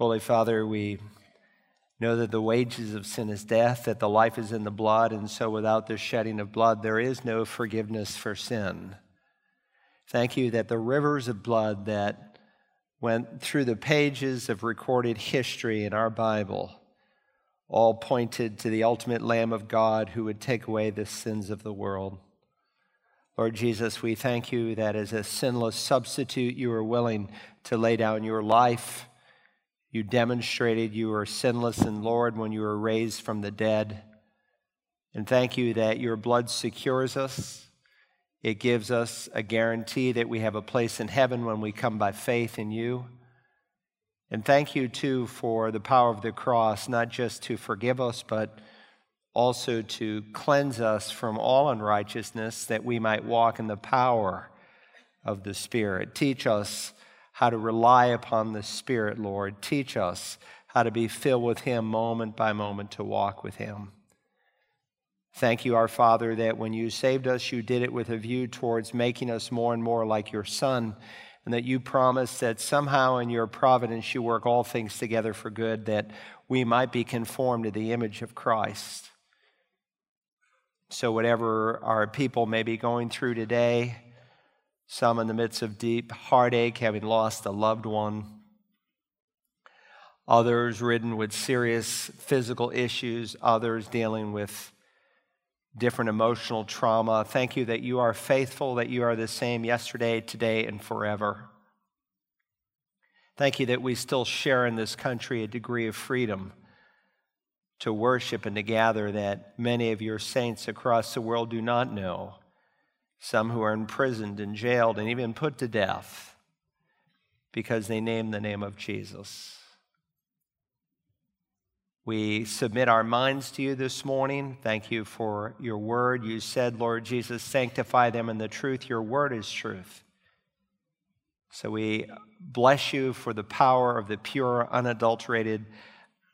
Holy Father, we know that the wages of sin is death, that the life is in the blood, and so without the shedding of blood, there is no forgiveness for sin. Thank you that the rivers of blood that went through the pages of recorded history in our Bible all pointed to the ultimate Lamb of God who would take away the sins of the world. Lord Jesus, we thank you that as a sinless substitute, you are willing to lay down your life. You demonstrated you were sinless and Lord when you were raised from the dead. And thank you that your blood secures us. It gives us a guarantee that we have a place in heaven when we come by faith in you. And thank you, too, for the power of the cross, not just to forgive us, but also to cleanse us from all unrighteousness, that we might walk in the power of the Spirit. Teach us how to rely upon the Spirit, Lord. Teach us how to be filled with Him moment by moment, to walk with Him. Thank you, our Father, that when you saved us, you did it with a view towards making us more and more like your Son and that you promise that somehow in your providence you work all things together for good, that we might be conformed to the image of Christ. So, whatever our people may be going through today, some in the midst of deep heartache, having lost a loved one, others ridden with serious physical issues, others dealing with different emotional trauma. Thank you that you are faithful, that you are the same yesterday, today, and forever. Thank you that we still share in this country a degree of freedom to worship and to gather that many of your saints across the world do not know. Some who are imprisoned and jailed and even put to death because they name the name of Jesus. We submit our minds to you this morning. Thank you for your word. You said, Lord Jesus, sanctify them in the truth. Your word is truth. So we bless you for the power of the pure, unadulterated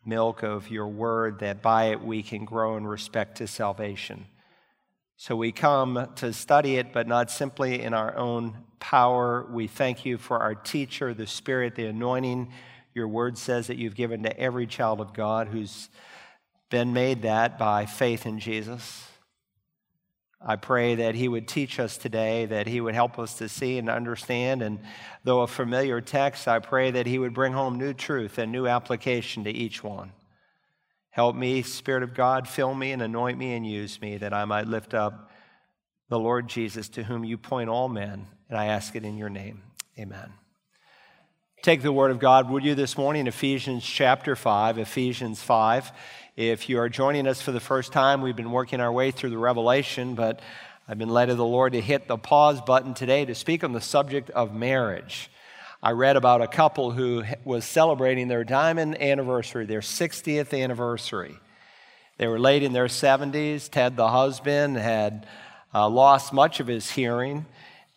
milk of your word, that by it we can grow in respect to salvation. So we come to study it, but not simply in our own power. We thank you for our teacher, the Spirit, the anointing your word says that you've given to every child of God who's been made that by faith in Jesus. I pray that He would teach us today, that He would help us to see and understand. And though a familiar text, I pray that He would bring home new truth and new application to each one. Help me, Spirit of God, fill me and anoint me and use me that I might lift up the Lord Jesus to whom you point all men. And I ask it in your name. Amen. Take the word of God, would you, this morning, Ephesians chapter 5, Ephesians 5. If you are joining us for the first time, we've been working our way through the Revelation, but I've been led of the Lord to hit the pause button today to speak on the subject of marriage. I read about a couple who was celebrating their diamond anniversary, their 60th anniversary. They were late in their 70s. Ted, the husband, had uh, lost much of his hearing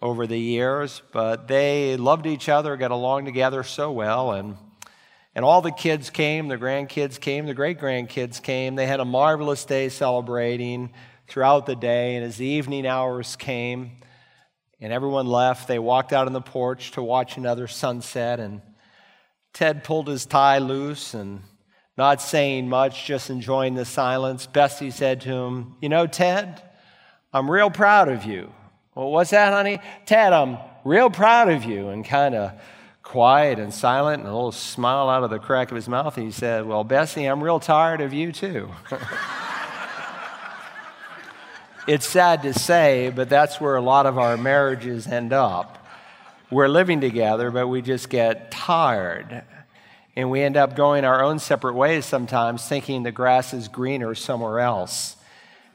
over the years, but they loved each other, got along together so well, and and all the kids came, the grandkids came, the great grandkids came. They had a marvelous day celebrating throughout the day, and as the evening hours came and everyone left, they walked out on the porch to watch another sunset, and Ted pulled his tie loose and not saying much, just enjoying the silence. Bessie said to him, You know, Ted, I'm real proud of you. Well, what's that, honey? Ted, I'm real proud of you. And kind of quiet and silent and a little smile out of the crack of his mouth. And he said, Well, Bessie, I'm real tired of you too. it's sad to say, but that's where a lot of our marriages end up. We're living together, but we just get tired. And we end up going our own separate ways sometimes, thinking the grass is greener somewhere else.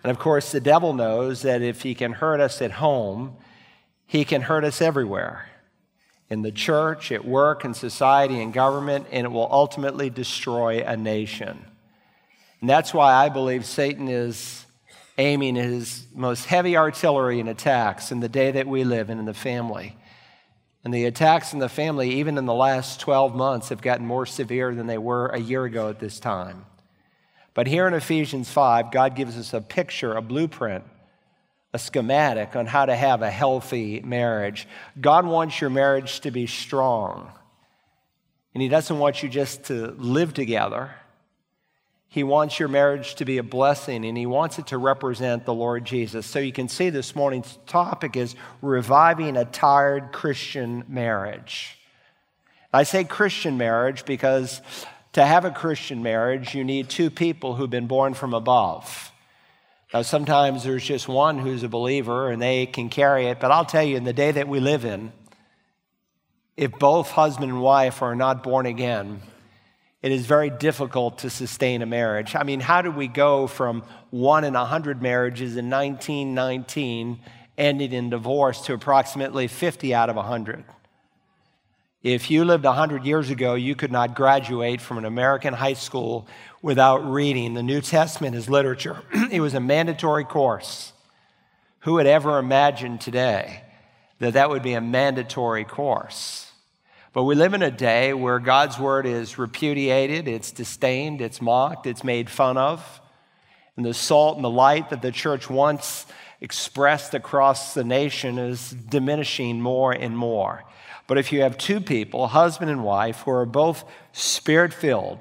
And of course, the devil knows that if he can hurt us at home, he can hurt us everywhere in the church, at work, in society, in government, and it will ultimately destroy a nation. And that's why I believe Satan is aiming his most heavy artillery and attacks in the day that we live in, in the family. And the attacks in the family, even in the last 12 months, have gotten more severe than they were a year ago at this time. But here in Ephesians 5, God gives us a picture, a blueprint, a schematic on how to have a healthy marriage. God wants your marriage to be strong. And He doesn't want you just to live together. He wants your marriage to be a blessing and he wants it to represent the Lord Jesus. So you can see this morning's topic is reviving a tired Christian marriage. I say Christian marriage because to have a Christian marriage, you need two people who've been born from above. Now, sometimes there's just one who's a believer and they can carry it, but I'll tell you, in the day that we live in, if both husband and wife are not born again, it is very difficult to sustain a marriage. I mean, how do we go from one in a 100 marriages in 1919 ending in divorce to approximately 50 out of 100? If you lived 100 years ago, you could not graduate from an American high school without reading the New Testament as literature. it was a mandatory course. Who would ever imagine today that that would be a mandatory course? But we live in a day where God's word is repudiated, it's disdained, it's mocked, it's made fun of. And the salt and the light that the church once expressed across the nation is diminishing more and more. But if you have two people, husband and wife, who are both spirit filled,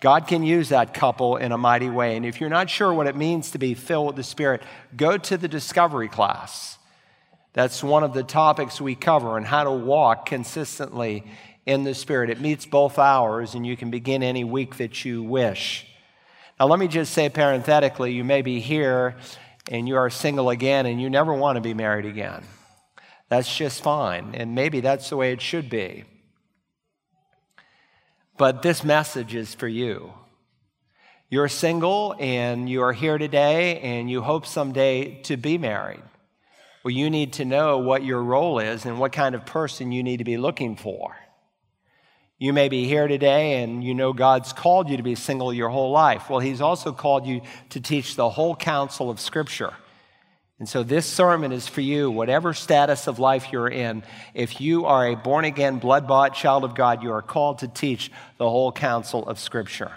God can use that couple in a mighty way. And if you're not sure what it means to be filled with the Spirit, go to the discovery class. That's one of the topics we cover and how to walk consistently in the Spirit. It meets both hours, and you can begin any week that you wish. Now, let me just say parenthetically you may be here and you are single again and you never want to be married again. That's just fine, and maybe that's the way it should be. But this message is for you. You're single and you are here today and you hope someday to be married. Well, you need to know what your role is and what kind of person you need to be looking for. You may be here today and you know God's called you to be single your whole life. Well, He's also called you to teach the whole counsel of Scripture. And so this sermon is for you, whatever status of life you're in. If you are a born again, blood bought child of God, you are called to teach the whole counsel of Scripture.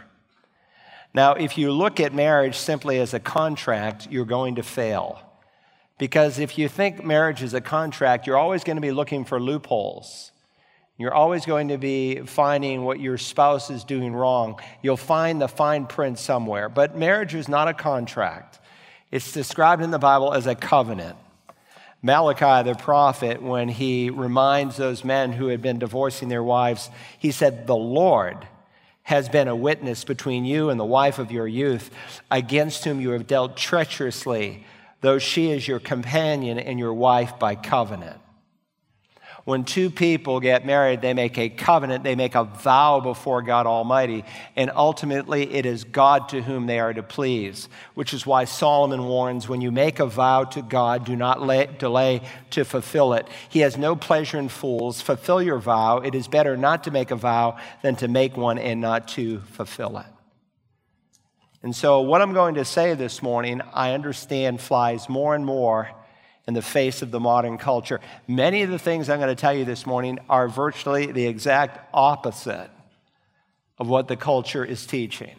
Now, if you look at marriage simply as a contract, you're going to fail. Because if you think marriage is a contract, you're always going to be looking for loopholes. You're always going to be finding what your spouse is doing wrong. You'll find the fine print somewhere. But marriage is not a contract, it's described in the Bible as a covenant. Malachi, the prophet, when he reminds those men who had been divorcing their wives, he said, The Lord has been a witness between you and the wife of your youth, against whom you have dealt treacherously though she is your companion and your wife by covenant. When two people get married, they make a covenant, they make a vow before God Almighty, and ultimately it is God to whom they are to please, which is why Solomon warns when you make a vow to God, do not lay, delay to fulfill it. He has no pleasure in fools. Fulfill your vow. It is better not to make a vow than to make one and not to fulfill it. And so, what I'm going to say this morning, I understand flies more and more in the face of the modern culture. Many of the things I'm going to tell you this morning are virtually the exact opposite of what the culture is teaching.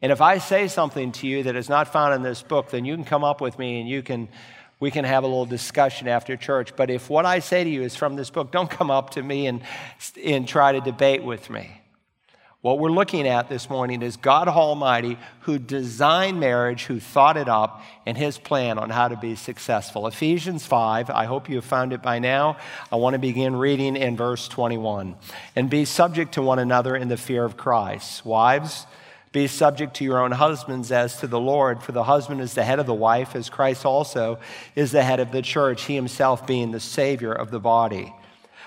And if I say something to you that is not found in this book, then you can come up with me and you can we can have a little discussion after church. But if what I say to you is from this book, don't come up to me and, and try to debate with me. What we're looking at this morning is God Almighty who designed marriage, who thought it up, and his plan on how to be successful. Ephesians 5, I hope you have found it by now. I want to begin reading in verse 21. And be subject to one another in the fear of Christ. Wives, be subject to your own husbands as to the Lord, for the husband is the head of the wife, as Christ also is the head of the church, he himself being the Savior of the body.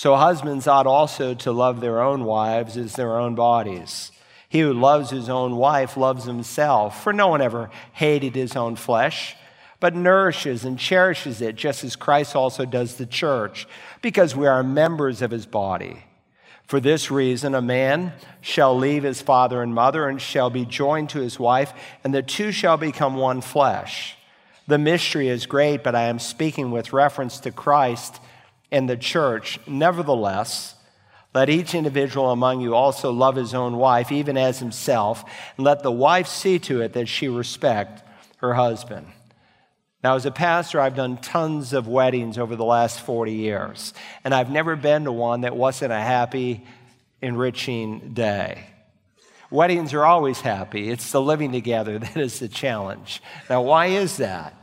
So husbands ought also to love their own wives as their own bodies. He who loves his own wife loves himself, for no one ever hated his own flesh, but nourishes and cherishes it, just as Christ also does the church, because we are members of his body. For this reason, a man shall leave his father and mother and shall be joined to his wife, and the two shall become one flesh. The mystery is great, but I am speaking with reference to Christ and the church. Nevertheless, let each individual among you also love his own wife, even as himself, and let the wife see to it that she respect her husband. Now, as a pastor, I've done tons of weddings over the last 40 years, and I've never been to one that wasn't a happy, enriching day. Weddings are always happy. It's the living together that is the challenge. Now, why is that?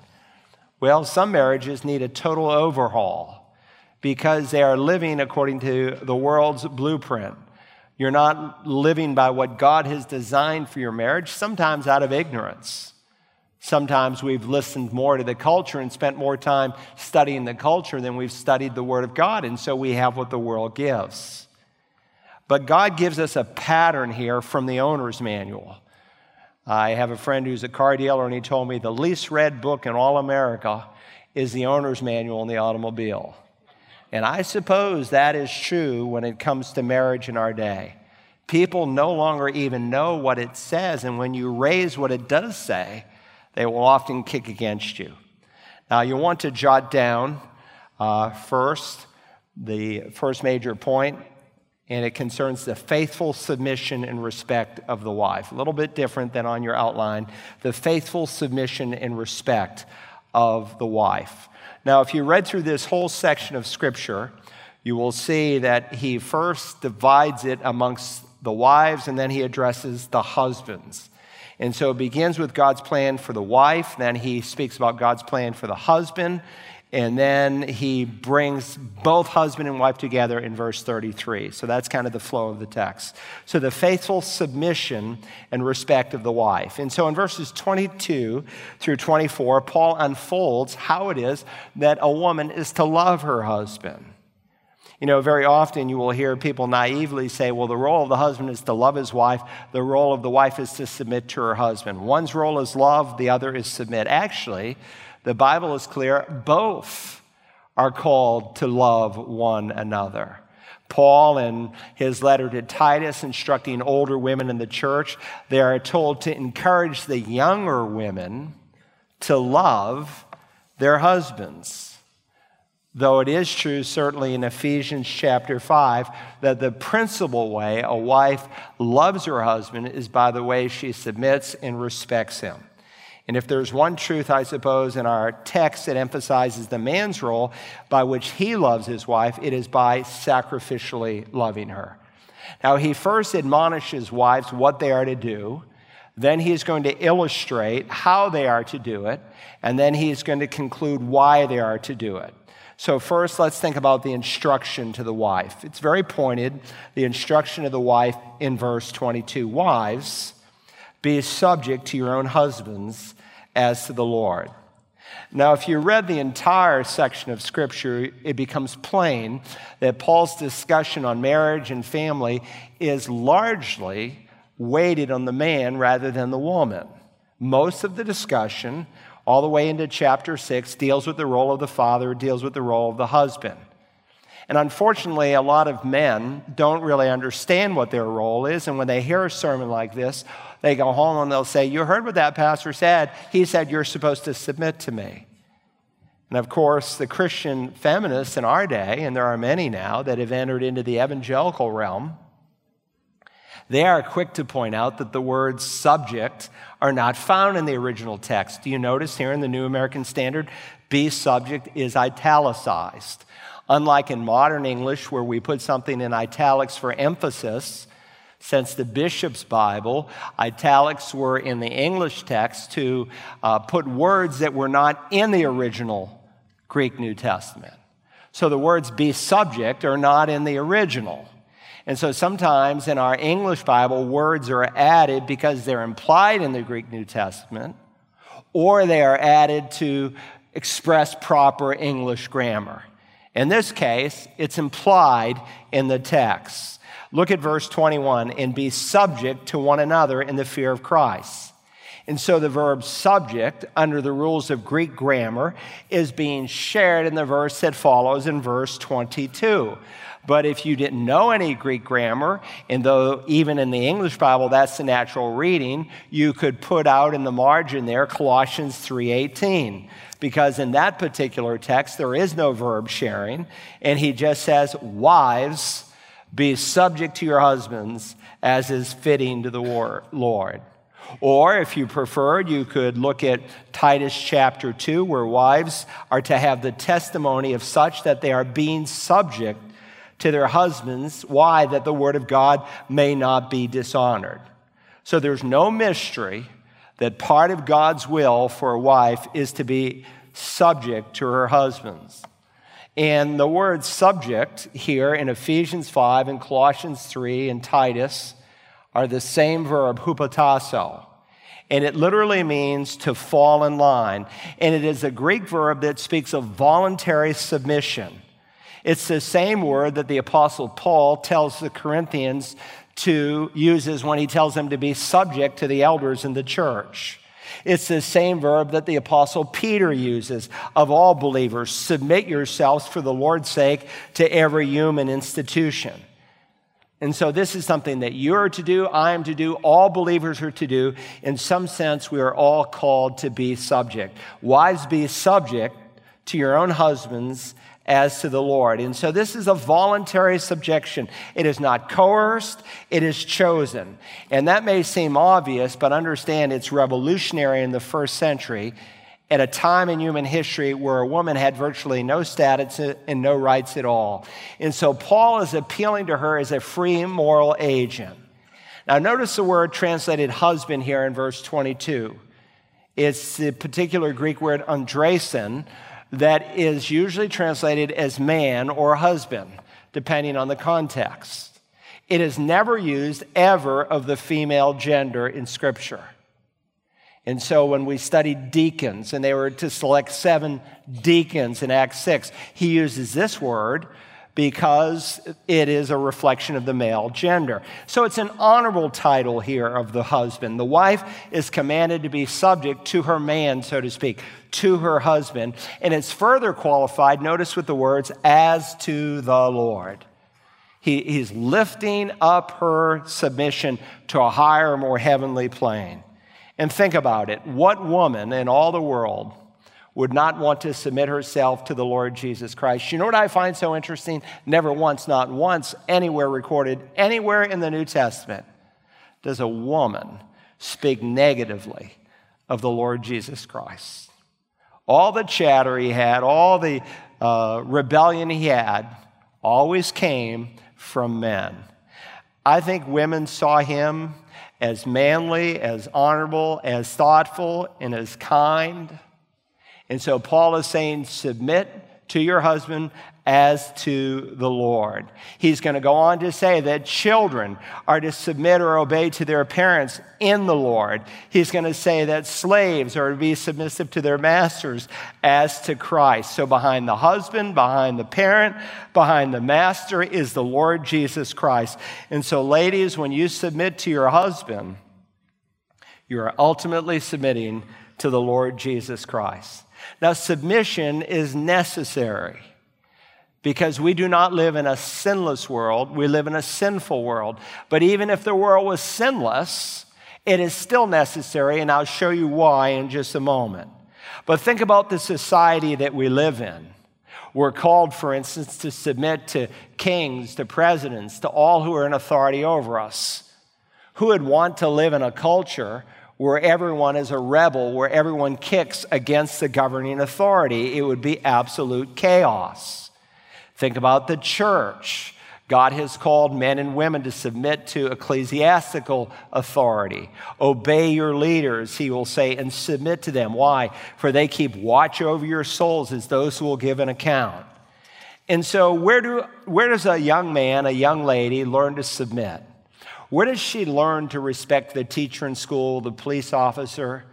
Well, some marriages need a total overhaul because they are living according to the world's blueprint. You're not living by what God has designed for your marriage, sometimes out of ignorance. Sometimes we've listened more to the culture and spent more time studying the culture than we've studied the Word of God, and so we have what the world gives. But God gives us a pattern here from the owner's manual. I have a friend who's a car dealer, and he told me the least read book in all America is the owner's manual in the automobile. And I suppose that is true when it comes to marriage in our day. People no longer even know what it says, and when you raise what it does say, they will often kick against you. Now, you want to jot down uh, first the first major point, and it concerns the faithful submission and respect of the wife. A little bit different than on your outline, the faithful submission and respect of the wife. Now, if you read through this whole section of Scripture, you will see that he first divides it amongst the wives and then he addresses the husbands. And so it begins with God's plan for the wife, then he speaks about God's plan for the husband, and then he brings both husband and wife together in verse 33. So that's kind of the flow of the text. So the faithful submission and respect of the wife. And so in verses 22 through 24, Paul unfolds how it is that a woman is to love her husband. You know, very often you will hear people naively say, well, the role of the husband is to love his wife, the role of the wife is to submit to her husband. One's role is love, the other is submit. Actually, the Bible is clear, both are called to love one another. Paul, in his letter to Titus, instructing older women in the church, they are told to encourage the younger women to love their husbands. Though it is true, certainly in Ephesians chapter 5, that the principal way a wife loves her husband is by the way she submits and respects him. And if there's one truth, I suppose, in our text that emphasizes the man's role by which he loves his wife, it is by sacrificially loving her. Now, he first admonishes wives what they are to do. Then he is going to illustrate how they are to do it. And then he is going to conclude why they are to do it. So, first, let's think about the instruction to the wife. It's very pointed, the instruction of the wife in verse 22 Wives, be subject to your own husbands as to the Lord. Now, if you read the entire section of Scripture, it becomes plain that Paul's discussion on marriage and family is largely weighted on the man rather than the woman. Most of the discussion all the way into chapter 6, deals with the role of the father, deals with the role of the husband. And unfortunately, a lot of men don't really understand what their role is. And when they hear a sermon like this, they go home and they'll say, You heard what that pastor said. He said you're supposed to submit to me. And of course, the Christian feminists in our day, and there are many now that have entered into the evangelical realm, they are quick to point out that the words subject are not found in the original text. Do you notice here in the New American Standard, be subject is italicized. Unlike in modern English, where we put something in italics for emphasis, since the bishop's Bible, italics were in the English text to uh, put words that were not in the original Greek New Testament. So the words be subject are not in the original. And so sometimes in our English Bible, words are added because they're implied in the Greek New Testament, or they are added to express proper English grammar. In this case, it's implied in the text. Look at verse 21 and be subject to one another in the fear of Christ. And so the verb subject, under the rules of Greek grammar, is being shared in the verse that follows in verse 22. But if you didn't know any Greek grammar, and though even in the English Bible that's the natural reading, you could put out in the margin there Colossians 3:18 because in that particular text there is no verb sharing and he just says wives be subject to your husbands as is fitting to the Lord. Or if you preferred, you could look at Titus chapter 2, where wives are to have the testimony of such that they are being subject to their husbands. Why? That the word of God may not be dishonored. So there's no mystery that part of God's will for a wife is to be subject to her husbands. And the word subject here in Ephesians 5 and Colossians 3 and Titus are the same verb, hupotasso. And it literally means to fall in line. And it is a Greek verb that speaks of voluntary submission. It's the same word that the Apostle Paul tells the Corinthians to uses when he tells them to be subject to the elders in the church. It's the same verb that the Apostle Peter uses of all believers submit yourselves for the Lord's sake to every human institution. And so, this is something that you're to do, I am to do, all believers are to do. In some sense, we are all called to be subject. Wives, be subject to your own husbands as to the Lord. And so, this is a voluntary subjection. It is not coerced, it is chosen. And that may seem obvious, but understand it's revolutionary in the first century at a time in human history where a woman had virtually no status and no rights at all. And so Paul is appealing to her as a free moral agent. Now, notice the word translated husband here in verse 22. It's the particular Greek word andrasin that is usually translated as man or husband, depending on the context. It is never used ever of the female gender in Scripture. And so when we studied deacons, and they were to select seven deacons in Acts 6, he uses this word because it is a reflection of the male gender. So it's an honorable title here of the husband. The wife is commanded to be subject to her man, so to speak, to her husband. And it's further qualified, notice with the words, as to the Lord. He, he's lifting up her submission to a higher, more heavenly plane. And think about it. What woman in all the world would not want to submit herself to the Lord Jesus Christ? You know what I find so interesting? Never once, not once, anywhere recorded, anywhere in the New Testament, does a woman speak negatively of the Lord Jesus Christ. All the chatter he had, all the uh, rebellion he had, always came from men. I think women saw him as manly, as honorable, as thoughtful, and as kind. And so Paul is saying, submit to your husband as to the Lord. He's going to go on to say that children are to submit or obey to their parents in the Lord. He's going to say that slaves are to be submissive to their masters as to Christ. So behind the husband, behind the parent, behind the master is the Lord Jesus Christ. And so, ladies, when you submit to your husband, you are ultimately submitting to the Lord Jesus Christ. Now, submission is necessary because we do not live in a sinless world, we live in a sinful world. But even if the world was sinless, it is still necessary, and I'll show you why in just a moment. But think about the society that we live in. We're called, for instance, to submit to kings, to presidents, to all who are in authority over us. Who would want to live in a culture where everyone is a rebel, where everyone kicks against the governing authority? It would be absolute chaos. Think about the church. God has called men and women to submit to ecclesiastical authority. Obey your leaders, he will say, and submit to them. Why? For they keep watch over your souls as those who will give an account. And so, where, do, where does a young man, a young lady learn to submit? Where does she learn to respect the teacher in school, the police officer,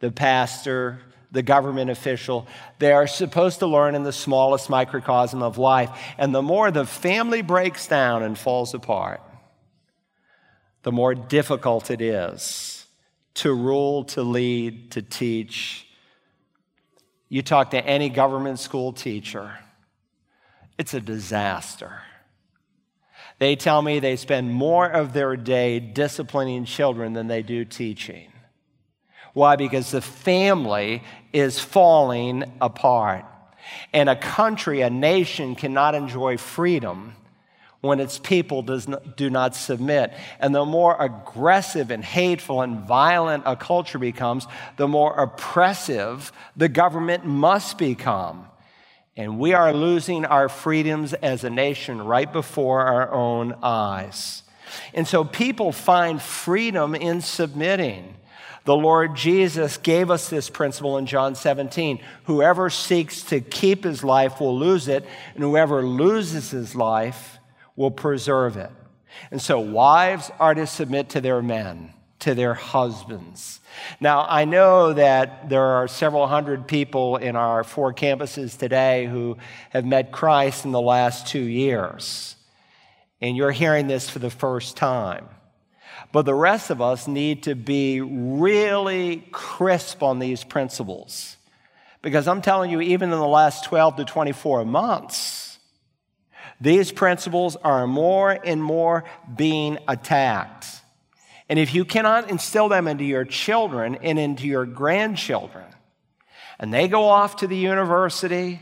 the pastor, the government official. They are supposed to learn in the smallest microcosm of life. And the more the family breaks down and falls apart, the more difficult it is to rule, to lead, to teach. You talk to any government school teacher, it's a disaster. They tell me they spend more of their day disciplining children than they do teaching. Why? Because the family is falling apart. And a country, a nation cannot enjoy freedom when its people does not, do not submit. And the more aggressive and hateful and violent a culture becomes, the more oppressive the government must become. And we are losing our freedoms as a nation right before our own eyes. And so people find freedom in submitting. The Lord Jesus gave us this principle in John 17. Whoever seeks to keep his life will lose it, and whoever loses his life will preserve it. And so wives are to submit to their men, to their husbands. Now, I know that there are several hundred people in our four campuses today who have met Christ in the last two years. And you're hearing this for the first time. But the rest of us need to be really crisp on these principles. Because I'm telling you, even in the last 12 to 24 months, these principles are more and more being attacked. And if you cannot instill them into your children and into your grandchildren, and they go off to the university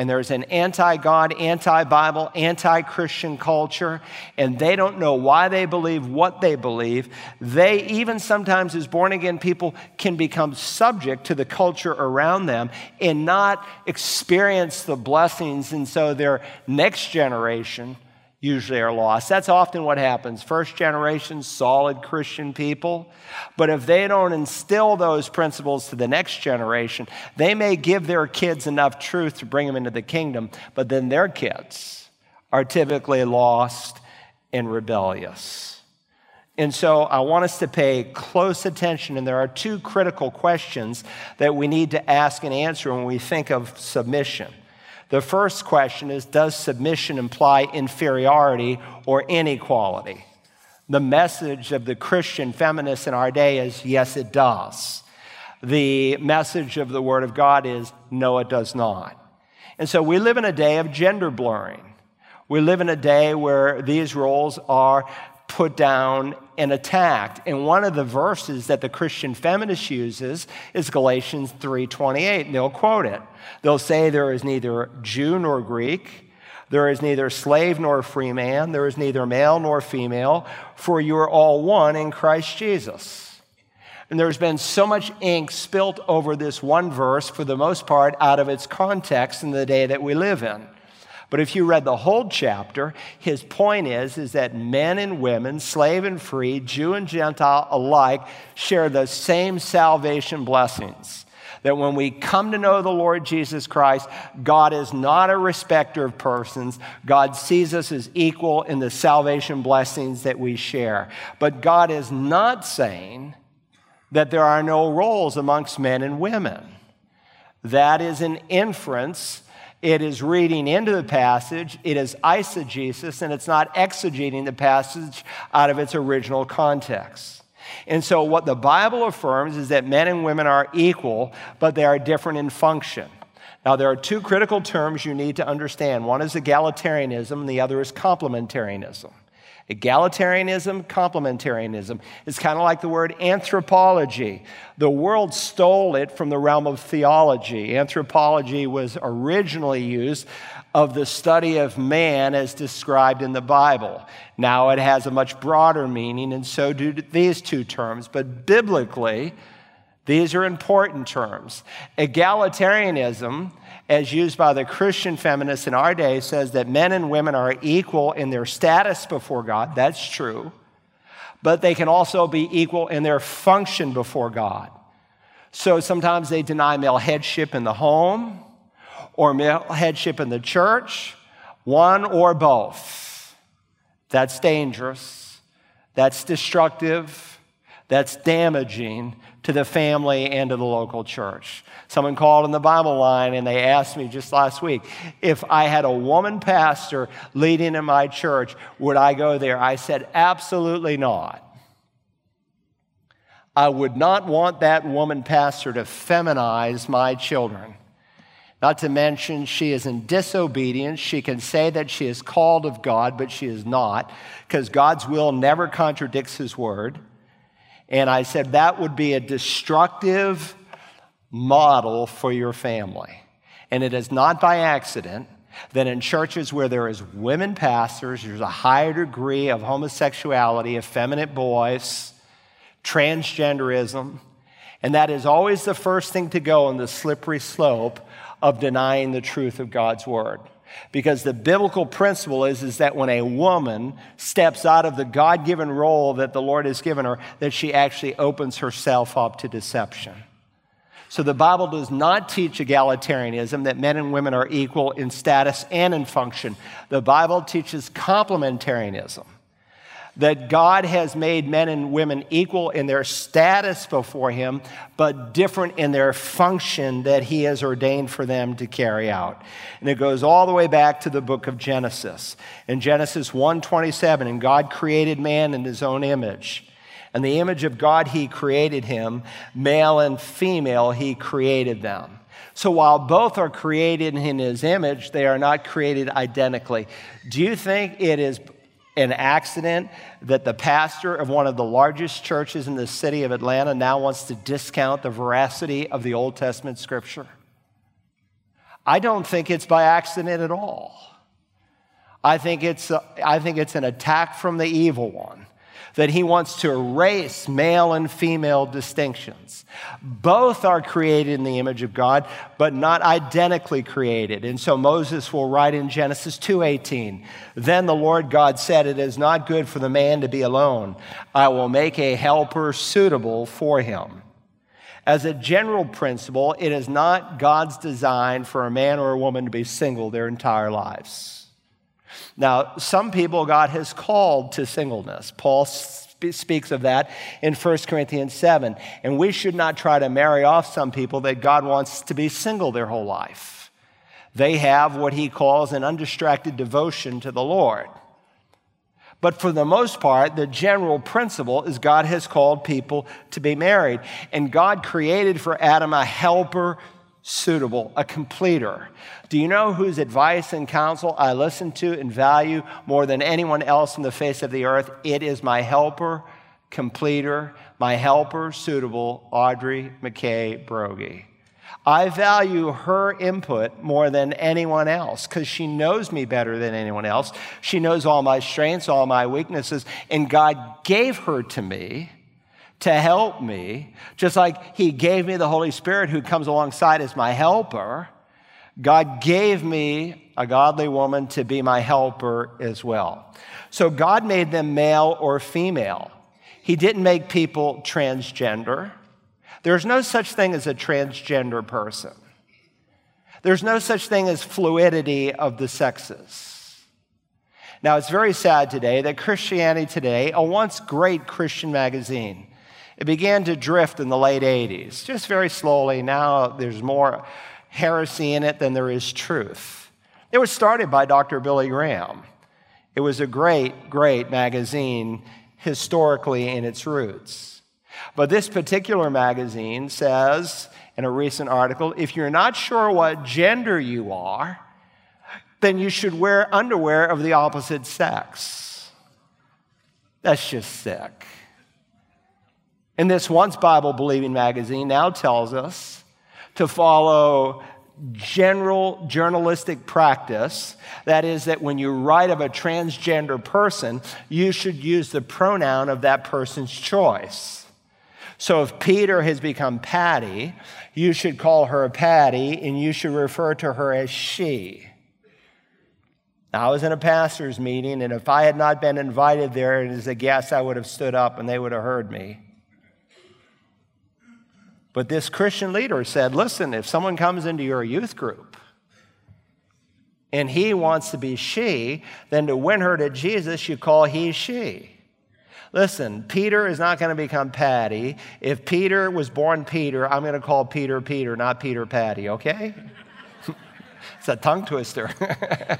and there's an anti God, anti Bible, anti Christian culture, and they don't know why they believe what they believe. They, even sometimes as born again people, can become subject to the culture around them and not experience the blessings. And so their next generation usually are lost. That's often what happens. First generation, solid Christian people. But if they don't instill those principles to the next generation, they may give their kids enough truth to bring them into the kingdom, but then their kids are typically lost and rebellious. And so I want us to pay close attention, and there are two critical questions that we need to ask and answer when we think of submission. The first question is Does submission imply inferiority or inequality? The message of the Christian feminist in our day is yes, it does. The message of the Word of God is no, it does not. And so we live in a day of gender blurring. We live in a day where these roles are put down and attacked. And one of the verses that the Christian feminist uses is Galatians 3:28, and they'll quote it. They'll say there is neither Jew nor Greek, there is neither slave nor free man, there is neither male nor female, for you are all one in Christ Jesus. And there's been so much ink spilt over this one verse, for the most part, out of its context in the day that we live in. But if you read the whole chapter, his point is, is that men and women, slave and free, Jew and Gentile alike, share the same salvation blessings. That when we come to know the Lord Jesus Christ, God is not a respecter of persons. God sees us as equal in the salvation blessings that we share. But God is not saying that there are no roles amongst men and women. That is an inference it is reading into the passage, it is eisegesis, and it's not exegeting the passage out of its original context. And so, what the Bible affirms is that men and women are equal, but they are different in function. Now, there are two critical terms you need to understand one is egalitarianism, and the other is complementarianism. Egalitarianism, complementarianism. It's kind of like the word anthropology. The world stole it from the realm of theology. Anthropology was originally used of the study of man as described in the Bible. Now it has a much broader meaning, and so do these two terms. But biblically, these are important terms. Egalitarianism as used by the Christian feminists in our day, says that men and women are equal in their status before God. That's true. But they can also be equal in their function before God. So sometimes they deny male headship in the home or male headship in the church, one or both. That's dangerous. That's destructive. That's damaging to the family and to the local church. Someone called in the Bible line and they asked me just last week if I had a woman pastor leading in my church, would I go there? I said, absolutely not. I would not want that woman pastor to feminize my children. Not to mention, she is in disobedience. She can say that she is called of God, but she is not, because God's will never contradicts his word. And I said that would be a destructive model for your family. And it is not by accident that in churches where there is women pastors, there's a higher degree of homosexuality, effeminate boys, transgenderism, and that is always the first thing to go on the slippery slope of denying the truth of God's word. Because the biblical principle is, is that when a woman steps out of the God given role that the Lord has given her, that she actually opens herself up to deception. So the Bible does not teach egalitarianism, that men and women are equal in status and in function. The Bible teaches complementarianism that God has made men and women equal in their status before Him, but different in their function that He has ordained for them to carry out. And it goes all the way back to the book of Genesis. In Genesis 1:27, and God created man in His own image. And the image of God He created him, male and female He created them. So while both are created in His image, they are not created identically. Do you think it is an accident that the pastor of one of the largest churches in the city of Atlanta now wants to discount the veracity of the Old Testament scripture? I don't think it's by accident at all. I think it's, a, I think it's an attack from the evil one that he wants to erase male and female distinctions. Both are created in the image of God, but not identically created. And so Moses will write in Genesis 2:18, "Then the Lord God said, it is not good for the man to be alone. I will make a helper suitable for him." As a general principle, it is not God's design for a man or a woman to be single their entire lives. Now, some people God has called to singleness. Paul sp- speaks of that in 1 Corinthians 7. And we should not try to marry off some people that God wants to be single their whole life. They have what he calls an undistracted devotion to the Lord. But for the most part, the general principle is God has called people to be married. And God created for Adam a helper suitable, a completer. Do you know whose advice and counsel I listen to and value more than anyone else in the face of the earth? It is my helper, completer, my helper, suitable, Audrey McKay Brogy. I value her input more than anyone else because she knows me better than anyone else. She knows all my strengths, all my weaknesses, and God gave her to me to help me, just like He gave me the Holy Spirit who comes alongside as my helper. God gave me a godly woman to be my helper as well. So God made them male or female. He didn't make people transgender. There's no such thing as a transgender person. There's no such thing as fluidity of the sexes. Now, it's very sad today that Christianity Today, a once great Christian magazine, it began to drift in the late 80s, just very slowly. Now there's more heresy in it than there is truth. It was started by Dr. Billy Graham. It was a great, great magazine historically in its roots. But this particular magazine says in a recent article if you're not sure what gender you are, then you should wear underwear of the opposite sex. That's just sick. And this once Bible believing magazine now tells us to follow general journalistic practice. That is, that when you write of a transgender person, you should use the pronoun of that person's choice. So if Peter has become Patty, you should call her Patty and you should refer to her as she. Now, I was in a pastor's meeting, and if I had not been invited there as a guest, I would have stood up and they would have heard me. But this Christian leader said, listen, if someone comes into your youth group and he wants to be she, then to win her to Jesus, you call he she. Listen, Peter is not going to become Patty. If Peter was born Peter, I'm going to call Peter Peter, not Peter Patty, okay? it's a tongue twister.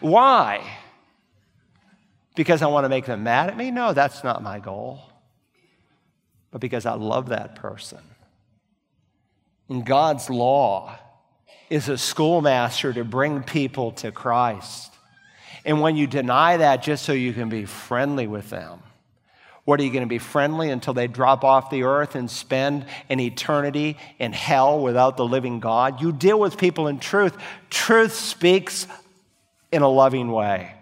Why? Because I want to make them mad at me? No, that's not my goal. but because I love that person. God's law is a schoolmaster to bring people to Christ. And when you deny that just so you can be friendly with them, what are you going to be friendly until they drop off the earth and spend an eternity in hell without the living God? You deal with people in truth. Truth speaks in a loving way.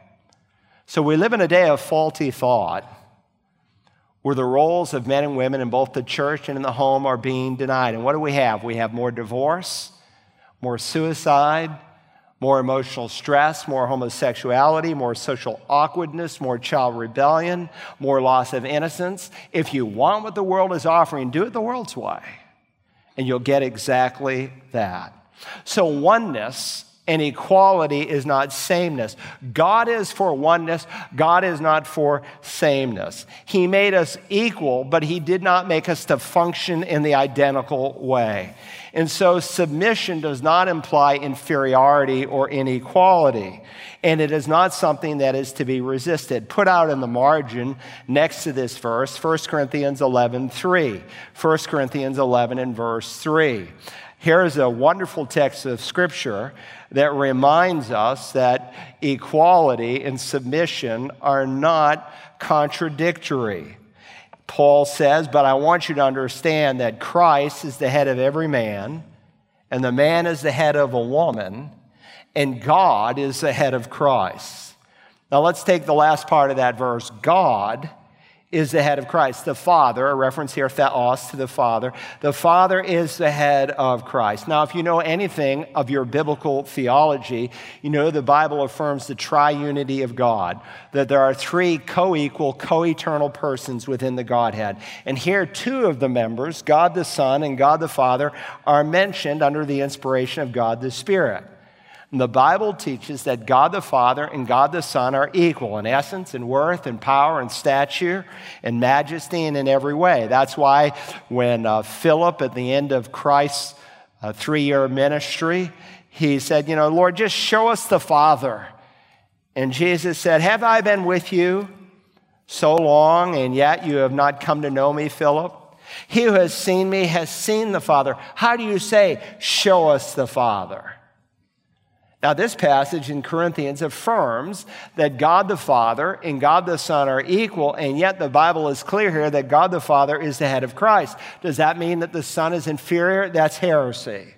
So we live in a day of faulty thought where the roles of men and women in both the church and in the home are being denied. And what do we have? We have more divorce, more suicide, more emotional stress, more homosexuality, more social awkwardness, more child rebellion, more loss of innocence. If you want what the world is offering, do it the world's way, and you'll get exactly that. So, oneness and equality is not sameness. God is for oneness, God is not for sameness. He made us equal, but He did not make us to function in the identical way. And so submission does not imply inferiority or inequality. And it is not something that is to be resisted. Put out in the margin next to this verse, 1 Corinthians 11, 3. 1 Corinthians 11 and verse 3. Here's a wonderful text of scripture that reminds us that equality and submission are not contradictory. Paul says, But I want you to understand that Christ is the head of every man, and the man is the head of a woman, and God is the head of Christ. Now let's take the last part of that verse. God is the head of Christ. The Father, a reference here, theos, to the Father. The Father is the head of Christ. Now, if you know anything of your biblical theology, you know the Bible affirms the triunity of God, that there are three co equal, co eternal persons within the Godhead. And here, two of the members, God the Son and God the Father, are mentioned under the inspiration of God the Spirit. And the Bible teaches that God the Father and God the Son are equal in essence and worth and power and stature and majesty and in every way. That's why when uh, Philip, at the end of Christ's uh, three year ministry, he said, You know, Lord, just show us the Father. And Jesus said, Have I been with you so long, and yet you have not come to know me, Philip? He who has seen me has seen the Father. How do you say, Show us the Father? Now, this passage in Corinthians affirms that God the Father and God the Son are equal, and yet the Bible is clear here that God the Father is the head of Christ. Does that mean that the Son is inferior? That's heresy.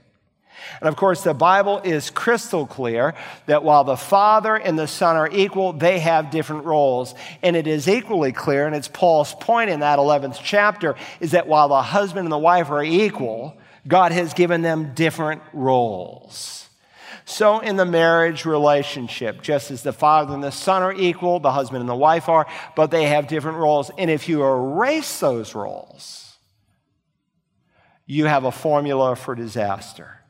And of course, the Bible is crystal clear that while the Father and the Son are equal, they have different roles. And it is equally clear, and it's Paul's point in that 11th chapter, is that while the husband and the wife are equal, God has given them different roles. So, in the marriage relationship, just as the father and the son are equal, the husband and the wife are, but they have different roles. And if you erase those roles, you have a formula for disaster.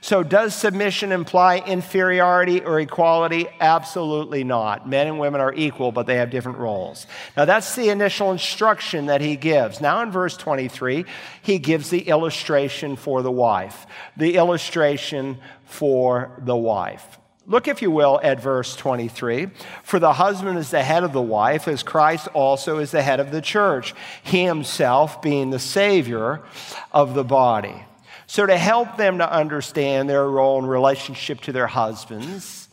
So, does submission imply inferiority or equality? Absolutely not. Men and women are equal, but they have different roles. Now, that's the initial instruction that he gives. Now, in verse 23, he gives the illustration for the wife, the illustration for the wife. Look, if you will, at verse 23. For the husband is the head of the wife, as Christ also is the head of the church, he himself being the Savior of the body. So, to help them to understand their role in relationship to their husbands,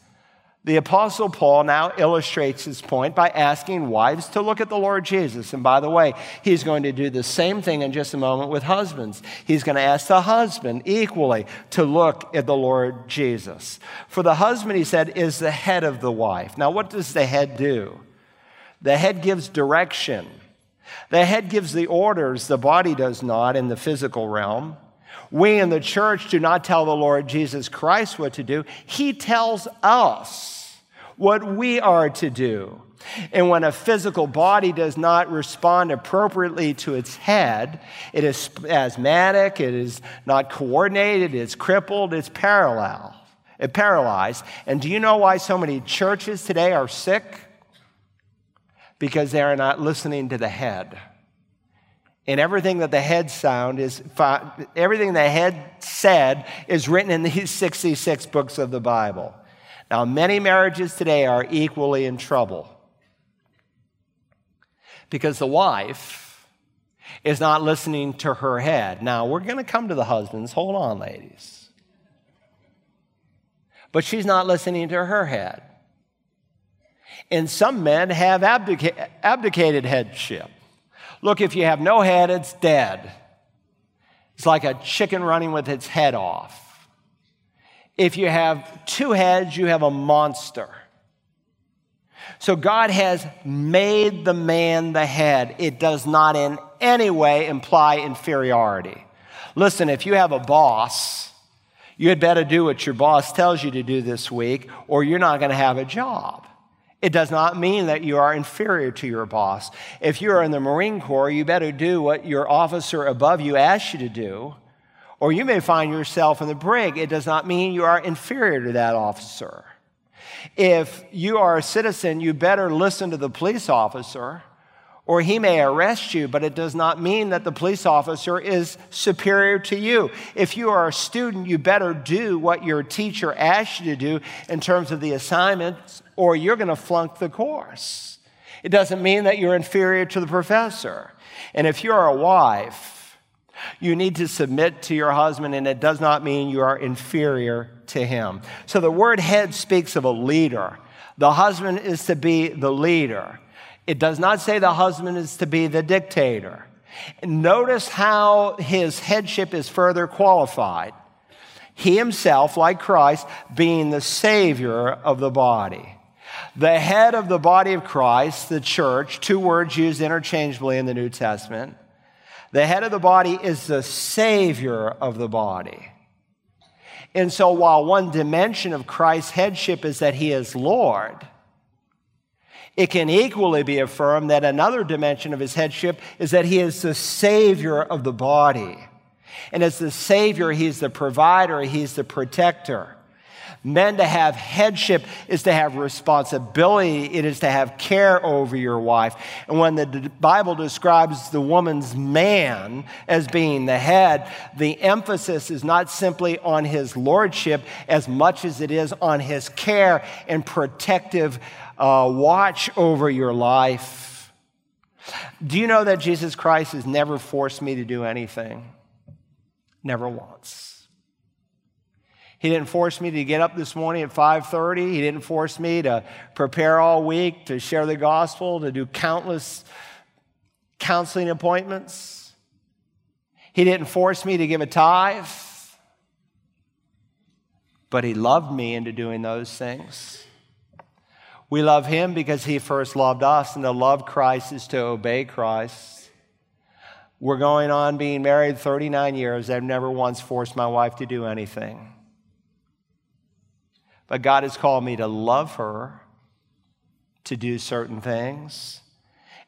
the Apostle Paul now illustrates his point by asking wives to look at the Lord Jesus. And by the way, he's going to do the same thing in just a moment with husbands. He's going to ask the husband equally to look at the Lord Jesus. For the husband, he said, is the head of the wife. Now, what does the head do? The head gives direction. The head gives the orders, the body does not in the physical realm. We in the church do not tell the Lord Jesus Christ what to do, He tells us what we are to do. And when a physical body does not respond appropriately to its head, it is asthmatic, it is not coordinated, it's crippled, it's paralyzed. It paralyzed. And do you know why so many churches today are sick? Because they are not listening to the head. And everything that the head sound is, everything the head said is written in these 66 books of the Bible. Now, many marriages today are equally in trouble because the wife is not listening to her head. Now, we're going to come to the husbands. Hold on, ladies. But she's not listening to her head. And some men have abdica- abdicated headship. Look, if you have no head, it's dead. It's like a chicken running with its head off. If you have two heads, you have a monster. So God has made the man the head. It does not in any way imply inferiority. Listen, if you have a boss, you had better do what your boss tells you to do this week, or you're not going to have a job. It does not mean that you are inferior to your boss. If you are in the Marine Corps, you better do what your officer above you asks you to do, or you may find yourself in the brig. It does not mean you are inferior to that officer. If you are a citizen, you better listen to the police officer, or he may arrest you, but it does not mean that the police officer is superior to you. If you are a student, you better do what your teacher asks you to do in terms of the assignments or you're going to flunk the course. It doesn't mean that you're inferior to the professor. And if you're a wife, you need to submit to your husband, and it does not mean you are inferior to him. So the word head speaks of a leader. The husband is to be the leader. It does not say the husband is to be the dictator. Notice how his headship is further qualified. He himself, like Christ, being the Savior of the body. The head of the body of Christ, the church, two words used interchangeably in the New Testament. The head of the body is the Savior of the body. And so, while one dimension of Christ's headship is that he is Lord, it can equally be affirmed that another dimension of his headship is that he is the Savior of the body. And as the Savior, he's the provider, he's the protector. Men to have headship is to have responsibility, it is to have care over your wife. And when the Bible describes the woman's man as being the head, the emphasis is not simply on his lordship as much as it is on his care and protective uh, watch over your life. Do you know that Jesus Christ has never forced me to do anything? Never once. He didn't force me to get up this morning at 5:30. He didn't force me to prepare all week to share the gospel, to do countless counseling appointments. He didn't force me to give a tithe. But he loved me into doing those things. We love him because he first loved us, and to love Christ is to obey Christ. We're going on being married 39 years. I've never once forced my wife to do anything. But God has called me to love her, to do certain things.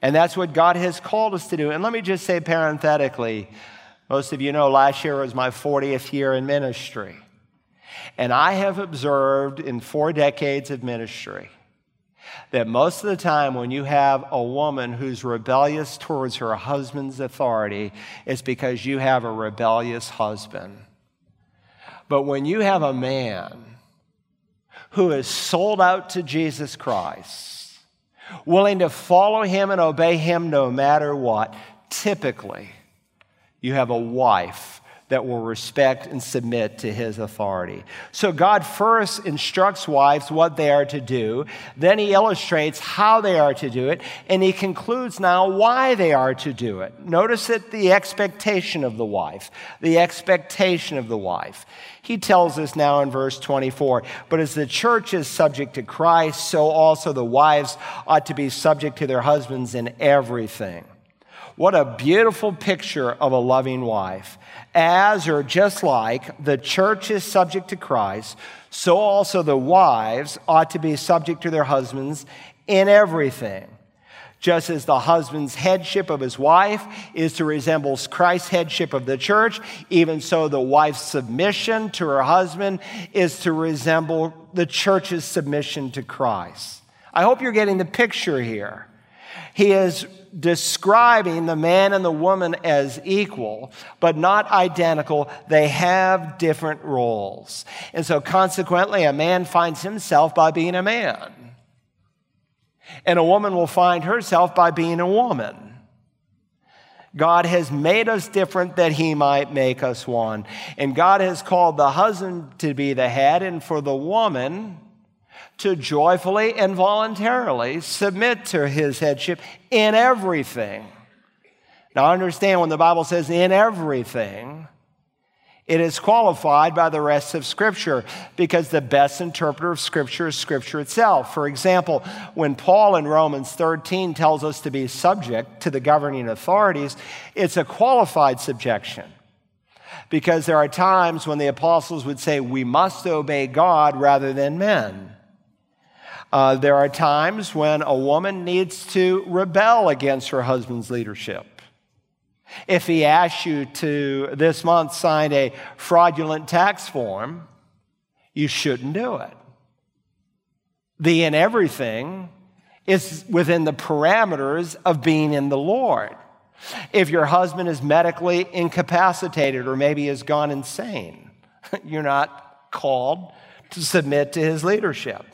And that's what God has called us to do. And let me just say parenthetically most of you know last year was my 40th year in ministry. And I have observed in four decades of ministry that most of the time when you have a woman who's rebellious towards her husband's authority, it's because you have a rebellious husband. But when you have a man who is sold out to Jesus Christ, willing to follow him and obey him no matter what, typically you have a wife that will respect and submit to his authority. So God first instructs wives what they are to do, then he illustrates how they are to do it, and he concludes now why they are to do it. Notice that the expectation of the wife, the expectation of the wife. He tells us now in verse 24, but as the church is subject to Christ, so also the wives ought to be subject to their husbands in everything. What a beautiful picture of a loving wife. As or just like the church is subject to Christ, so also the wives ought to be subject to their husbands in everything. Just as the husband's headship of his wife is to resemble Christ's headship of the church, even so the wife's submission to her husband is to resemble the church's submission to Christ. I hope you're getting the picture here. He is describing the man and the woman as equal, but not identical. They have different roles. And so, consequently, a man finds himself by being a man, and a woman will find herself by being a woman. God has made us different that he might make us one. And God has called the husband to be the head and for the woman to joyfully and voluntarily submit to his headship in everything. Now, understand when the Bible says in everything, it is qualified by the rest of Scripture because the best interpreter of Scripture is Scripture itself. For example, when Paul in Romans 13 tells us to be subject to the governing authorities, it's a qualified subjection. Because there are times when the apostles would say, we must obey God rather than men. Uh, there are times when a woman needs to rebel against her husband's leadership. If he asks you to this month sign a fraudulent tax form, you shouldn't do it. The in everything is within the parameters of being in the Lord. If your husband is medically incapacitated or maybe has gone insane, you're not called to submit to his leadership.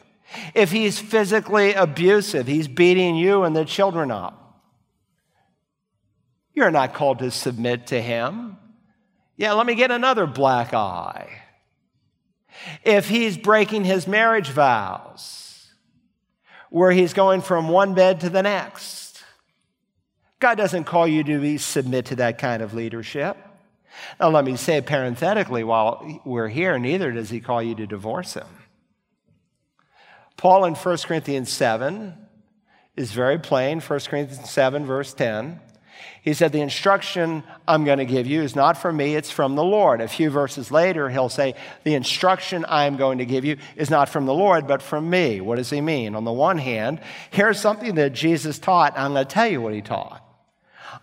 If he's physically abusive, he's beating you and the children up, you're not called to submit to him. Yeah, let me get another black eye. If he's breaking his marriage vows, where he's going from one bed to the next, God doesn't call you to be, submit to that kind of leadership. Now, let me say parenthetically while we're here, neither does he call you to divorce him. Paul in 1 Corinthians 7 is very plain, 1 Corinthians 7, verse 10. He said, The instruction I'm going to give you is not from me, it's from the Lord. A few verses later, he'll say, The instruction I'm going to give you is not from the Lord, but from me. What does he mean? On the one hand, here's something that Jesus taught. I'm going to tell you what he taught.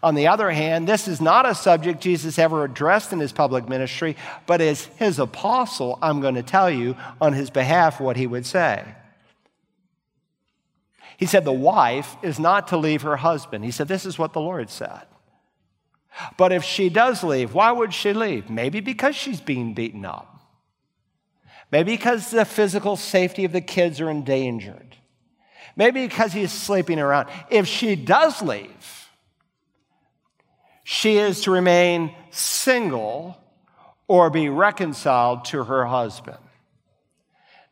On the other hand, this is not a subject Jesus ever addressed in his public ministry, but as his apostle, I'm going to tell you on his behalf what he would say. He said, The wife is not to leave her husband. He said, This is what the Lord said. But if she does leave, why would she leave? Maybe because she's being beaten up. Maybe because the physical safety of the kids are endangered. Maybe because he's sleeping around. If she does leave, she is to remain single or be reconciled to her husband.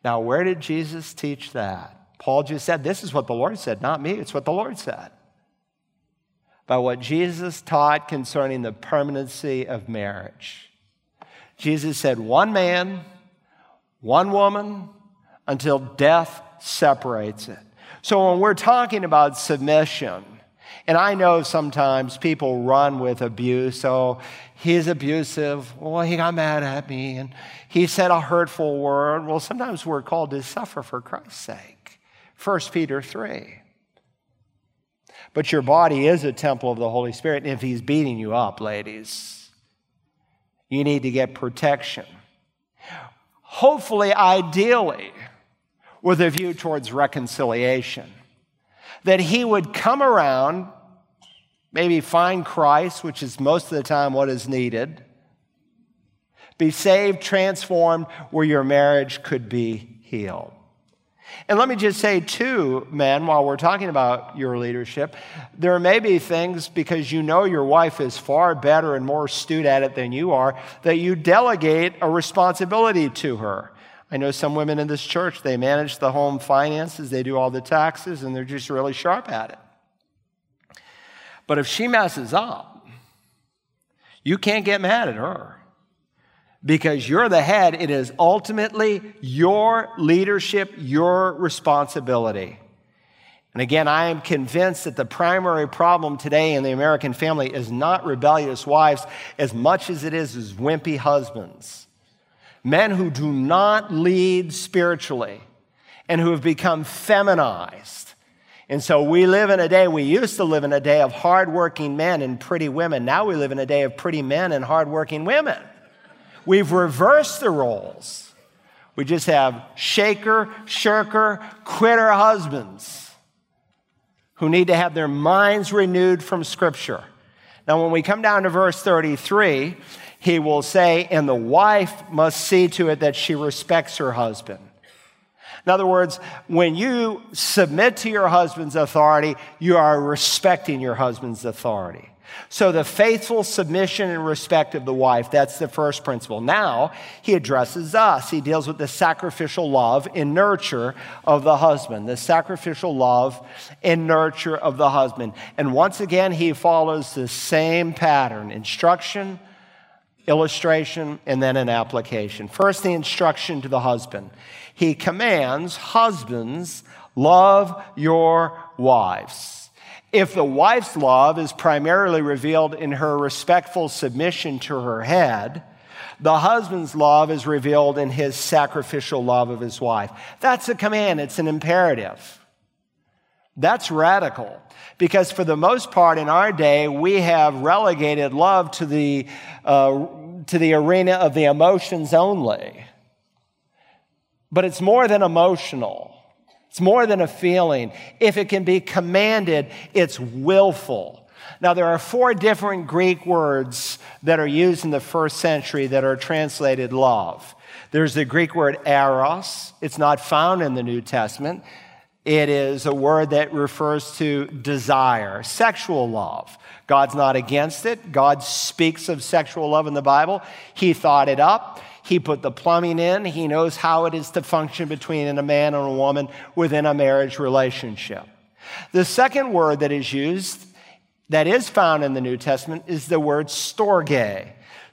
Now, where did Jesus teach that? Paul just said, This is what the Lord said, not me. It's what the Lord said. By what Jesus taught concerning the permanency of marriage. Jesus said, One man, one woman, until death separates it. So when we're talking about submission, and I know sometimes people run with abuse. So he's abusive. Well, he got mad at me and he said a hurtful word. Well, sometimes we're called to suffer for Christ's sake. 1 Peter 3. But your body is a temple of the Holy Spirit. And if he's beating you up, ladies, you need to get protection. Hopefully, ideally, with a view towards reconciliation. That he would come around, maybe find Christ, which is most of the time what is needed, be saved, transformed, where your marriage could be healed. And let me just say, too, men, while we're talking about your leadership, there may be things because you know your wife is far better and more astute at it than you are, that you delegate a responsibility to her. I know some women in this church, they manage the home finances, they do all the taxes, and they're just really sharp at it. But if she messes up, you can't get mad at her because you're the head, it is ultimately your leadership, your responsibility. And again, I am convinced that the primary problem today in the American family is not rebellious wives as much as it is as wimpy husbands. Men who do not lead spiritually and who have become feminized. And so we live in a day, we used to live in a day of hardworking men and pretty women. Now we live in a day of pretty men and hardworking women. We've reversed the roles. We just have shaker, shirker, quitter husbands who need to have their minds renewed from Scripture. Now, when we come down to verse 33, he will say, And the wife must see to it that she respects her husband. In other words, when you submit to your husband's authority, you are respecting your husband's authority. So, the faithful submission and respect of the wife, that's the first principle. Now, he addresses us. He deals with the sacrificial love and nurture of the husband, the sacrificial love and nurture of the husband. And once again, he follows the same pattern instruction, illustration, and then an application. First, the instruction to the husband. He commands husbands, love your wives. If the wife's love is primarily revealed in her respectful submission to her head, the husband's love is revealed in his sacrificial love of his wife. That's a command, it's an imperative. That's radical because, for the most part, in our day, we have relegated love to the, uh, to the arena of the emotions only. But it's more than emotional. It's more than a feeling. If it can be commanded, it's willful. Now, there are four different Greek words that are used in the first century that are translated love. There's the Greek word eros, it's not found in the New Testament. It is a word that refers to desire, sexual love. God's not against it. God speaks of sexual love in the Bible. He thought it up. He put the plumbing in. He knows how it is to function between a man and a woman within a marriage relationship. The second word that is used, that is found in the New Testament, is the word storge.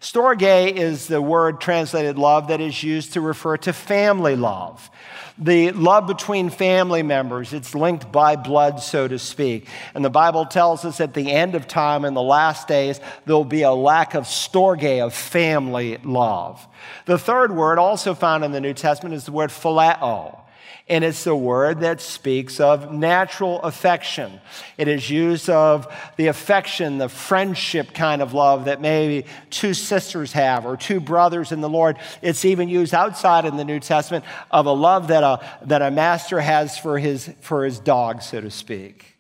Storge is the word translated love that is used to refer to family love the love between family members. It's linked by blood, so to speak. And the Bible tells us at the end of time, in the last days, there'll be a lack of storge, of family love. The third word, also found in the New Testament, is the word phileo and it's the word that speaks of natural affection. It is used of the affection, the friendship kind of love that maybe two sisters have or two brothers in the Lord. It's even used outside in the New Testament of a love that a, that a master has for his, for his dog, so to speak.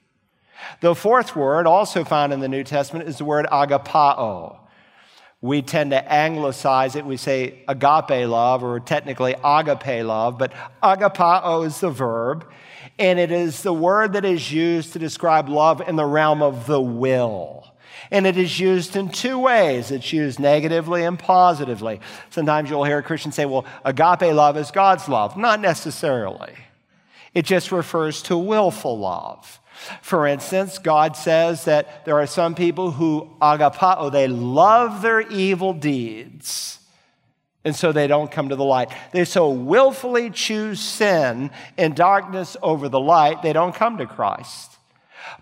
The fourth word, also found in the New Testament, is the word agapao we tend to anglicize it. We say agape love, or technically agape love, but agapao is the verb, and it is the word that is used to describe love in the realm of the will. And it is used in two ways. It's used negatively and positively. Sometimes you'll hear a Christian say, well, agape love is God's love. Not necessarily. It just refers to willful love. For instance, God says that there are some people who agapao, they love their evil deeds. And so they don't come to the light. They so willfully choose sin and darkness over the light, they don't come to Christ.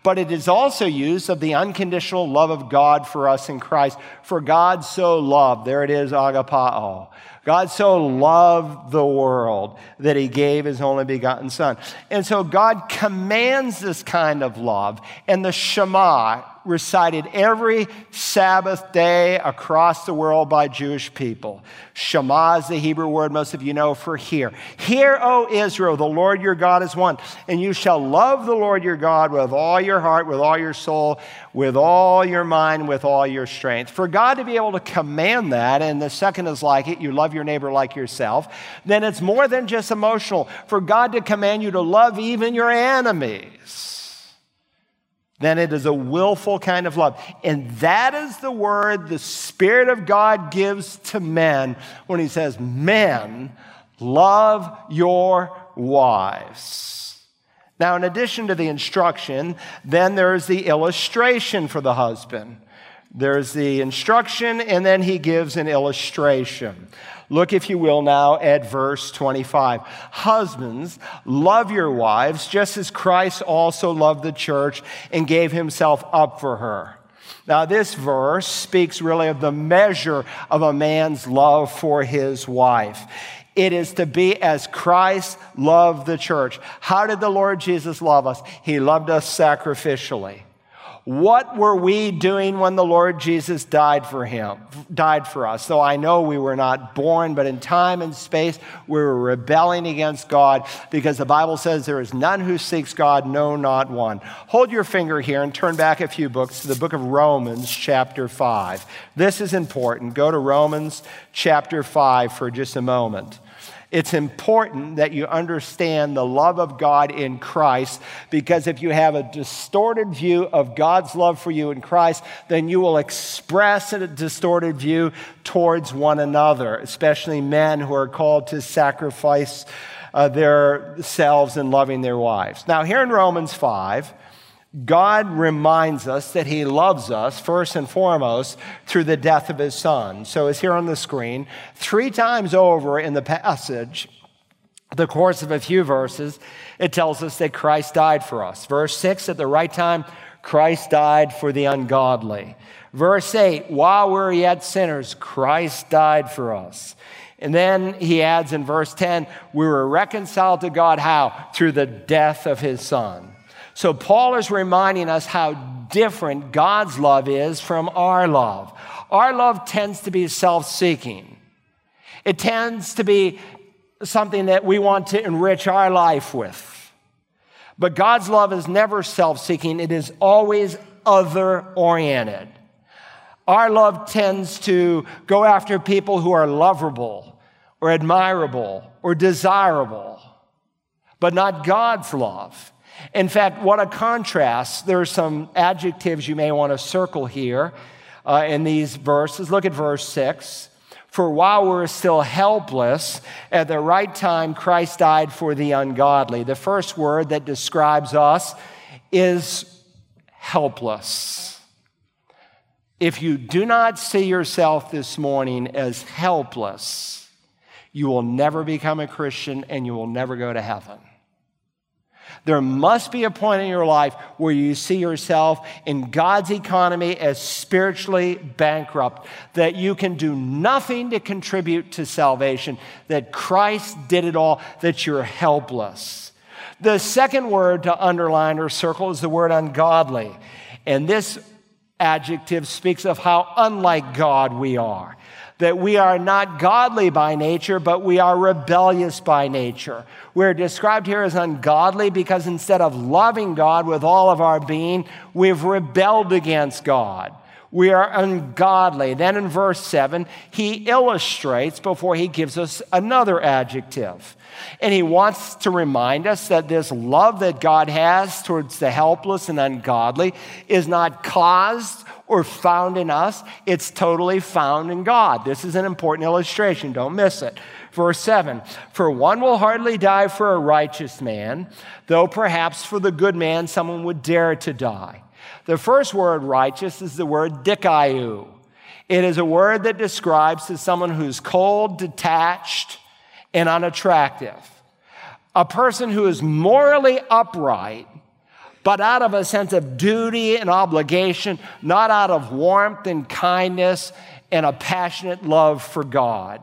But it is also used of the unconditional love of God for us in Christ. For God so loved, there it is, agapao. God so loved the world that he gave his only begotten son. And so God commands this kind of love. And the Shema recited every Sabbath day across the world by Jewish people. Shema is the Hebrew word most of you know for hear. Hear, O Israel, the Lord your God is one, and you shall love the Lord your God with all your heart, with all your soul, with all your mind, with all your strength. For God to be able to command that, and the second is like it, you love your neighbor like yourself, then it's more than just emotional. For God to command you to love even your enemies then it is a willful kind of love. And that is the word the Spirit of God gives to men when he says, Men, love your wives. Now, in addition to the instruction, then there is the illustration for the husband. There's the instruction, and then he gives an illustration. Look, if you will, now at verse 25. Husbands, love your wives, just as Christ also loved the church and gave himself up for her. Now, this verse speaks really of the measure of a man's love for his wife. It is to be as Christ loved the church. How did the Lord Jesus love us? He loved us sacrificially. What were we doing when the Lord Jesus died for him, died for us? So I know we were not born, but in time and space, we were rebelling against God because the Bible says there is none who seeks God, no, not one. Hold your finger here and turn back a few books to the book of Romans, chapter 5. This is important. Go to Romans chapter 5 for just a moment. It's important that you understand the love of God in Christ because if you have a distorted view of God's love for you in Christ, then you will express a distorted view towards one another, especially men who are called to sacrifice uh, their selves in loving their wives. Now, here in Romans 5, God reminds us that He loves us first and foremost through the death of His Son. So it's here on the screen. Three times over in the passage, the course of a few verses, it tells us that Christ died for us. Verse 6, at the right time, Christ died for the ungodly. Verse 8, while we're yet sinners, Christ died for us. And then he adds in verse 10, we were reconciled to God how? Through the death of his Son. So Paul is reminding us how different God's love is from our love. Our love tends to be self seeking, it tends to be something that we want to enrich our life with. But God's love is never self seeking, it is always other oriented. Our love tends to go after people who are lovable or admirable or desirable, but not God's love. In fact, what a contrast. There are some adjectives you may want to circle here uh, in these verses. Look at verse 6. For while we're still helpless, at the right time, Christ died for the ungodly. The first word that describes us is helpless. If you do not see yourself this morning as helpless, you will never become a Christian and you will never go to heaven. There must be a point in your life where you see yourself in God's economy as spiritually bankrupt, that you can do nothing to contribute to salvation, that Christ did it all, that you're helpless. The second word to underline or circle is the word ungodly. And this adjective speaks of how unlike God we are that we are not godly by nature, but we are rebellious by nature. We're described here as ungodly because instead of loving God with all of our being, we've rebelled against God. We are ungodly. Then in verse 7, he illustrates before he gives us another adjective. And he wants to remind us that this love that God has towards the helpless and ungodly is not caused or found in us, it's totally found in God. This is an important illustration. Don't miss it. Verse 7 For one will hardly die for a righteous man, though perhaps for the good man someone would dare to die. The first word righteous is the word dikaiou. It is a word that describes to someone who's cold, detached, and unattractive. A person who is morally upright but out of a sense of duty and obligation, not out of warmth and kindness and a passionate love for God.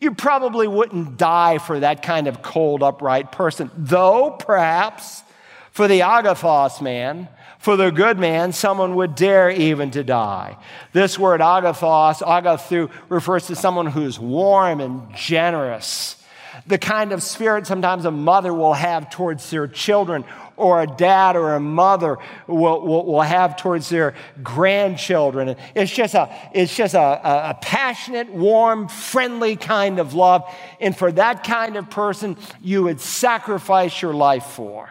You probably wouldn't die for that kind of cold, upright person, though perhaps for the agathos man, for the good man, someone would dare even to die. This word agathos, agathu, refers to someone who's warm and generous. The kind of spirit sometimes a mother will have towards their children or a dad or a mother will, will, will have towards their grandchildren. It's just, a, it's just a, a passionate, warm, friendly kind of love. And for that kind of person, you would sacrifice your life for.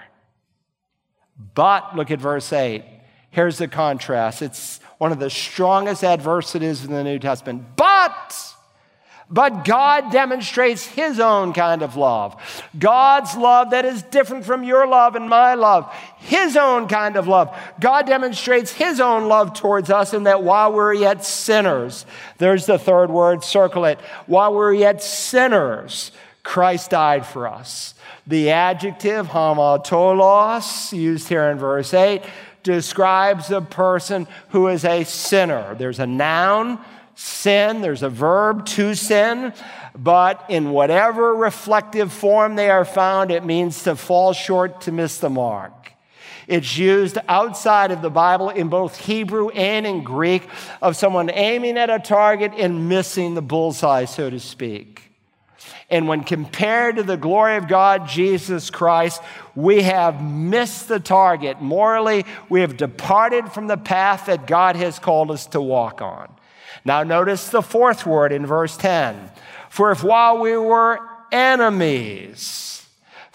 But look at verse 8. Here's the contrast. It's one of the strongest adversities in the New Testament. But but God demonstrates His own kind of love. God's love that is different from your love and my love. His own kind of love. God demonstrates His own love towards us in that while we're yet sinners, there's the third word, circle it. While we're yet sinners, Christ died for us. The adjective hamartolos, used here in verse 8, describes a person who is a sinner. There's a noun sin, there's a verb to sin, but in whatever reflective form they are found, it means to fall short, to miss the mark. It's used outside of the Bible in both Hebrew and in Greek of someone aiming at a target and missing the bullseye, so to speak. And when compared to the glory of God, Jesus Christ, we have missed the target. Morally, we have departed from the path that God has called us to walk on. Now, notice the fourth word in verse 10. For if while we were enemies.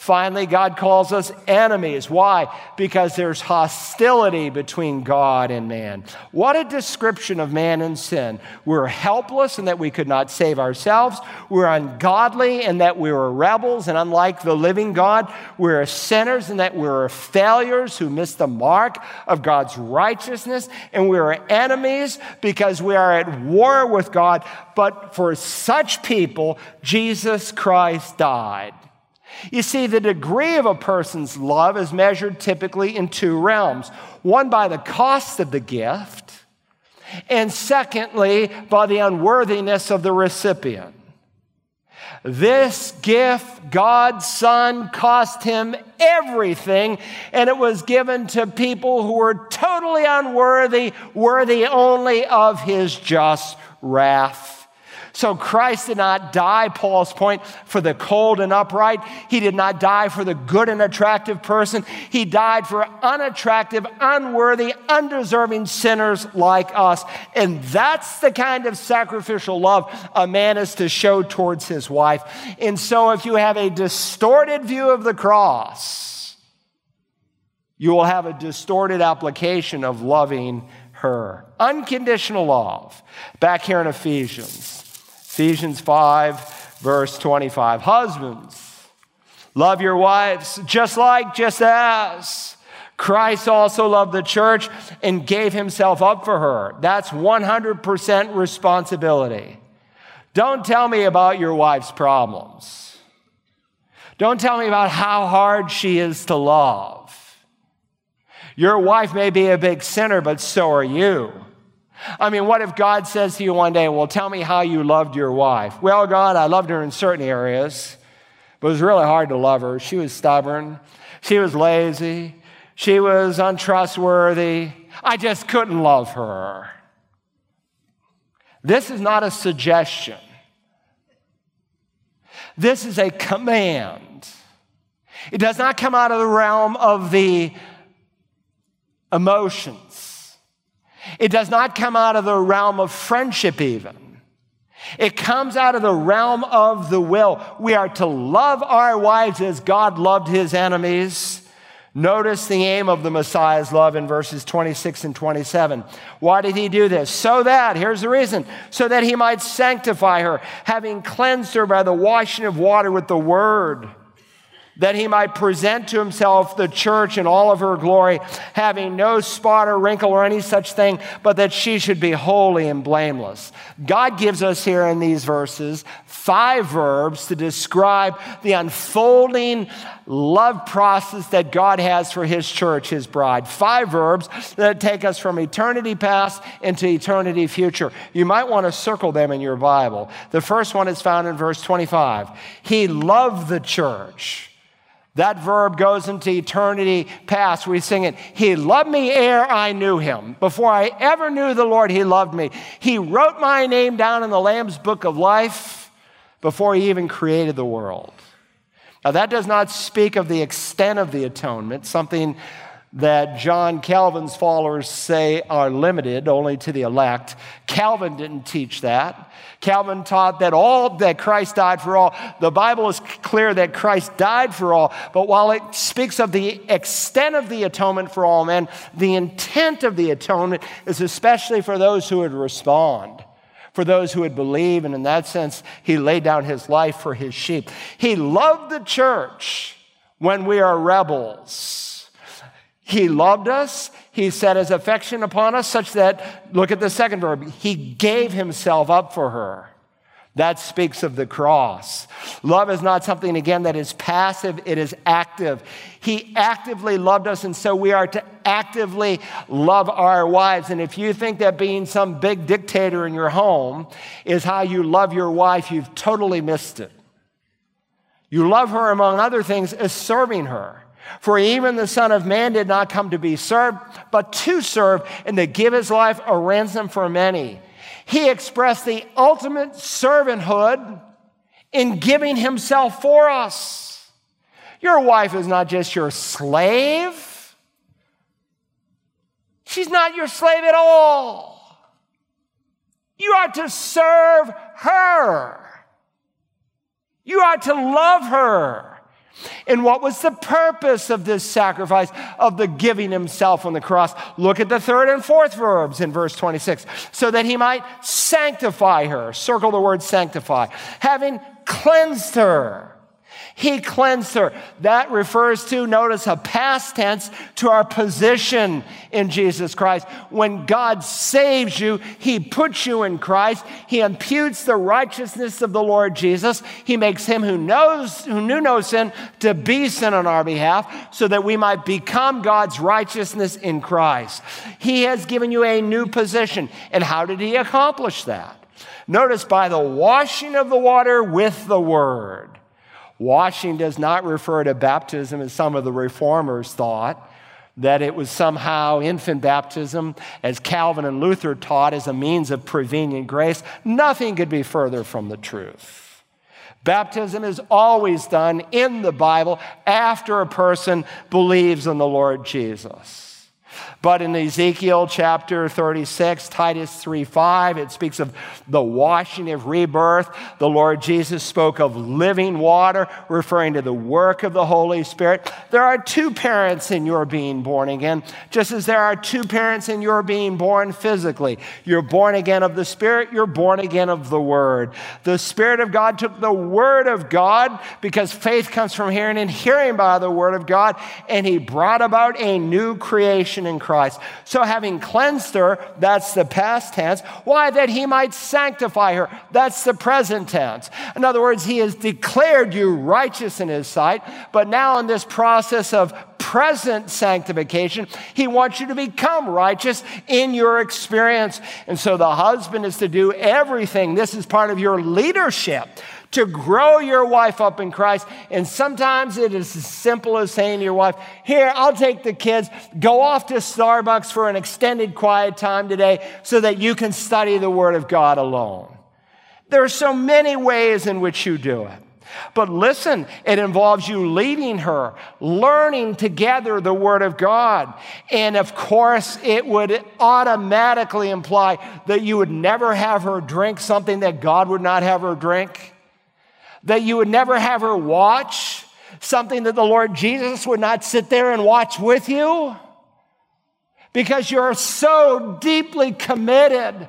Finally, God calls us enemies. Why? Because there's hostility between God and man. What a description of man and sin. We're helpless in that we could not save ourselves. We're ungodly in that we were rebels, and unlike the living God, we're sinners in that we're failures who miss the mark of God's righteousness. And we're enemies because we are at war with God. But for such people, Jesus Christ died. You see, the degree of a person's love is measured typically in two realms one by the cost of the gift, and secondly, by the unworthiness of the recipient. This gift, God's Son, cost him everything, and it was given to people who were totally unworthy, worthy only of his just wrath. So Christ did not die, Paul's point, for the cold and upright. He did not die for the good and attractive person. He died for unattractive, unworthy, undeserving sinners like us. And that's the kind of sacrificial love a man is to show towards his wife. And so if you have a distorted view of the cross, you will have a distorted application of loving her. Unconditional love. Back here in Ephesians. Ephesians 5, verse 25. Husbands, love your wives just like, just as. Christ also loved the church and gave himself up for her. That's 100% responsibility. Don't tell me about your wife's problems. Don't tell me about how hard she is to love. Your wife may be a big sinner, but so are you. I mean, what if God says to you one day, Well, tell me how you loved your wife? Well, God, I loved her in certain areas, but it was really hard to love her. She was stubborn, she was lazy, she was untrustworthy. I just couldn't love her. This is not a suggestion, this is a command. It does not come out of the realm of the emotions. It does not come out of the realm of friendship, even. It comes out of the realm of the will. We are to love our wives as God loved his enemies. Notice the aim of the Messiah's love in verses 26 and 27. Why did he do this? So that, here's the reason, so that he might sanctify her, having cleansed her by the washing of water with the word that he might present to himself the church in all of her glory, having no spot or wrinkle or any such thing, but that she should be holy and blameless. God gives us here in these verses five verbs to describe the unfolding love process that God has for his church, his bride. Five verbs that take us from eternity past into eternity future. You might want to circle them in your Bible. The first one is found in verse 25. He loved the church. That verb goes into eternity past. We sing it, He loved me ere I knew Him. Before I ever knew the Lord, He loved me. He wrote my name down in the Lamb's book of life before He even created the world. Now, that does not speak of the extent of the atonement, something that John Calvin's followers say are limited only to the elect. Calvin didn't teach that. Calvin taught that all that Christ died for all. The Bible is clear that Christ died for all, but while it speaks of the extent of the atonement for all men, the intent of the atonement is especially for those who would respond for those who would believe, and in that sense, he laid down his life for his sheep. He loved the church when we are rebels. He loved us, he set his affection upon us such that, look at the second verb, he gave himself up for her. That speaks of the cross. Love is not something, again, that is passive, it is active. He actively loved us, and so we are to actively love our wives. And if you think that being some big dictator in your home is how you love your wife, you've totally missed it. You love her, among other things, as serving her. For even the Son of Man did not come to be served, but to serve and to give his life a ransom for many. He expressed the ultimate servanthood in giving himself for us. Your wife is not just your slave, she's not your slave at all. You are to serve her. You are to love her. And what was the purpose of this sacrifice, of the giving himself on the cross? Look at the third and fourth verbs in verse 26. So that he might sanctify her. Circle the word sanctify. Having cleansed her he cleansed her. That refers to, notice, a past tense to our position in Jesus Christ. When God saves you, He puts you in Christ. He imputes the righteousness of the Lord Jesus. He makes Him who knows, who knew no sin to be sin on our behalf so that we might become God's righteousness in Christ. He has given you a new position. And how did He accomplish that? Notice by the washing of the water with the word. Washing does not refer to baptism as some of the reformers thought, that it was somehow infant baptism, as Calvin and Luther taught, as a means of prevenient grace. Nothing could be further from the truth. Baptism is always done in the Bible after a person believes in the Lord Jesus. But in Ezekiel chapter 36, Titus 3 5, it speaks of the washing of rebirth. The Lord Jesus spoke of living water, referring to the work of the Holy Spirit. There are two parents in your being born again, just as there are two parents in your being born physically. You're born again of the Spirit, you're born again of the Word. The Spirit of God took the Word of God, because faith comes from hearing and hearing by the Word of God, and He brought about a new creation in Christ. So, having cleansed her, that's the past tense. Why? That he might sanctify her. That's the present tense. In other words, he has declared you righteous in his sight, but now in this process of present sanctification. He wants you to become righteous in your experience. And so the husband is to do everything. This is part of your leadership to grow your wife up in Christ. And sometimes it is as simple as saying to your wife, Here, I'll take the kids, go off to Starbucks for an extended quiet time today so that you can study the Word of God alone. There are so many ways in which you do it. But listen, it involves you leading her, learning together the Word of God. And of course, it would automatically imply that you would never have her drink something that God would not have her drink that you would never have her watch something that the Lord Jesus would not sit there and watch with you because you're so deeply committed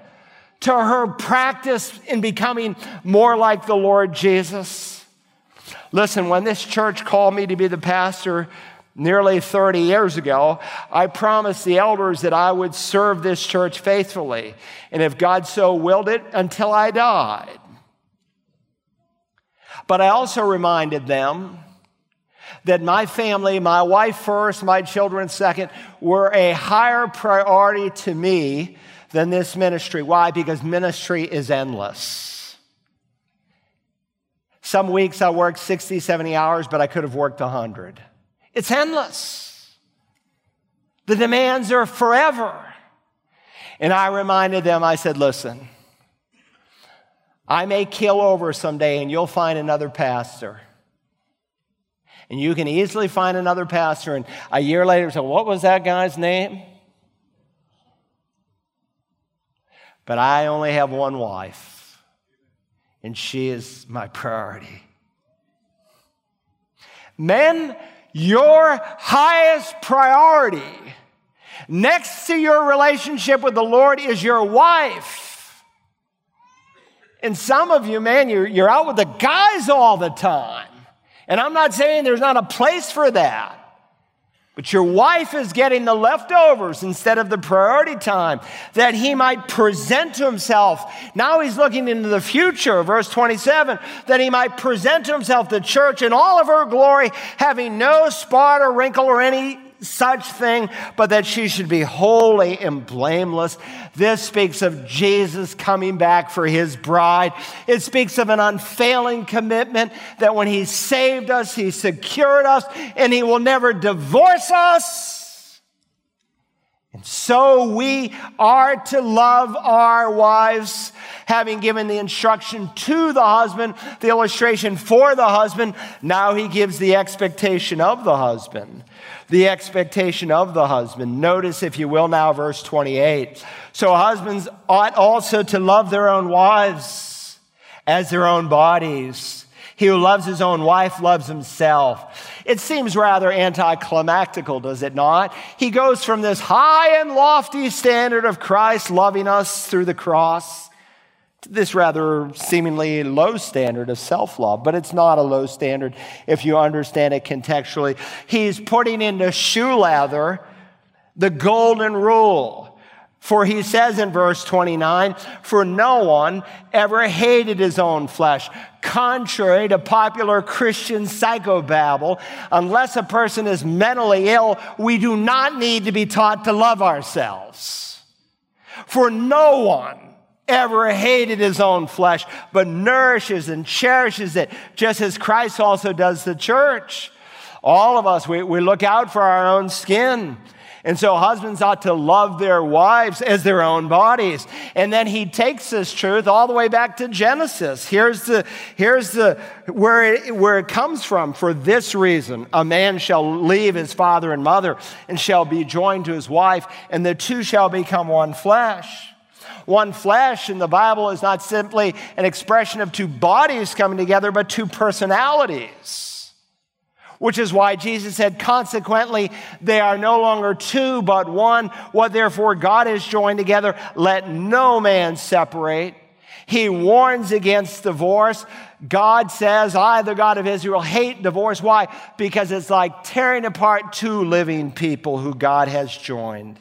to her practice in becoming more like the Lord Jesus. Listen, when this church called me to be the pastor nearly 30 years ago, I promised the elders that I would serve this church faithfully, and if God so willed it, until I died. But I also reminded them that my family, my wife first, my children second, were a higher priority to me than this ministry. Why? Because ministry is endless. Some weeks I worked 60, 70 hours, but I could have worked 100. It's endless. The demands are forever. And I reminded them, I said, listen, I may kill over someday and you'll find another pastor. And you can easily find another pastor, and a year later say, What was that guy's name? But I only have one wife, and she is my priority. Men, your highest priority next to your relationship with the Lord is your wife. And some of you, man, you're, you're out with the guys all the time. And I'm not saying there's not a place for that. But your wife is getting the leftovers instead of the priority time that he might present to himself. Now he's looking into the future, verse 27, that he might present to himself the church in all of her glory, having no spot or wrinkle or any such thing, but that she should be holy and blameless. This speaks of Jesus coming back for his bride. It speaks of an unfailing commitment that when he saved us, he secured us, and he will never divorce us. And so we are to love our wives, having given the instruction to the husband, the illustration for the husband. Now he gives the expectation of the husband the expectation of the husband. Notice, if you will, now verse 28. So husbands ought also to love their own wives as their own bodies. He who loves his own wife loves himself. It seems rather anticlimactical, does it not? He goes from this high and lofty standard of Christ loving us through the cross this rather seemingly low standard of self love. But it's not a low standard if you understand it contextually. He's putting into shoe leather the golden rule for he says in verse 29, for no one ever hated his own flesh. Contrary to popular Christian psychobabble, unless a person is mentally ill, we do not need to be taught to love ourselves. For no one ever hated his own flesh, but nourishes and cherishes it, just as Christ also does the church. All of us, we, we look out for our own skin. And so husbands ought to love their wives as their own bodies. And then he takes this truth all the way back to Genesis. Here's the, here's the, where it, where it comes from. For this reason, a man shall leave his father and mother and shall be joined to his wife, and the two shall become one flesh. One flesh in the Bible is not simply an expression of two bodies coming together, but two personalities which is why Jesus said, consequently, they are no longer two, but one. What therefore God has joined together, let no man separate. He warns against divorce. God says, I, the God of Israel, hate divorce. Why? Because it's like tearing apart two living people who God has joined.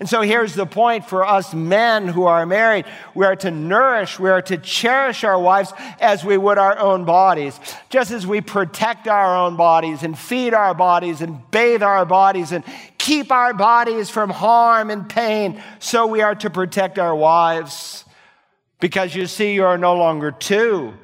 And so here's the point for us men who are married. We are to nourish, we are to cherish our wives as we would our own bodies. Just as we protect our own bodies and feed our bodies and bathe our bodies and keep our bodies from harm and pain, so we are to protect our wives. Because you see, you are no longer two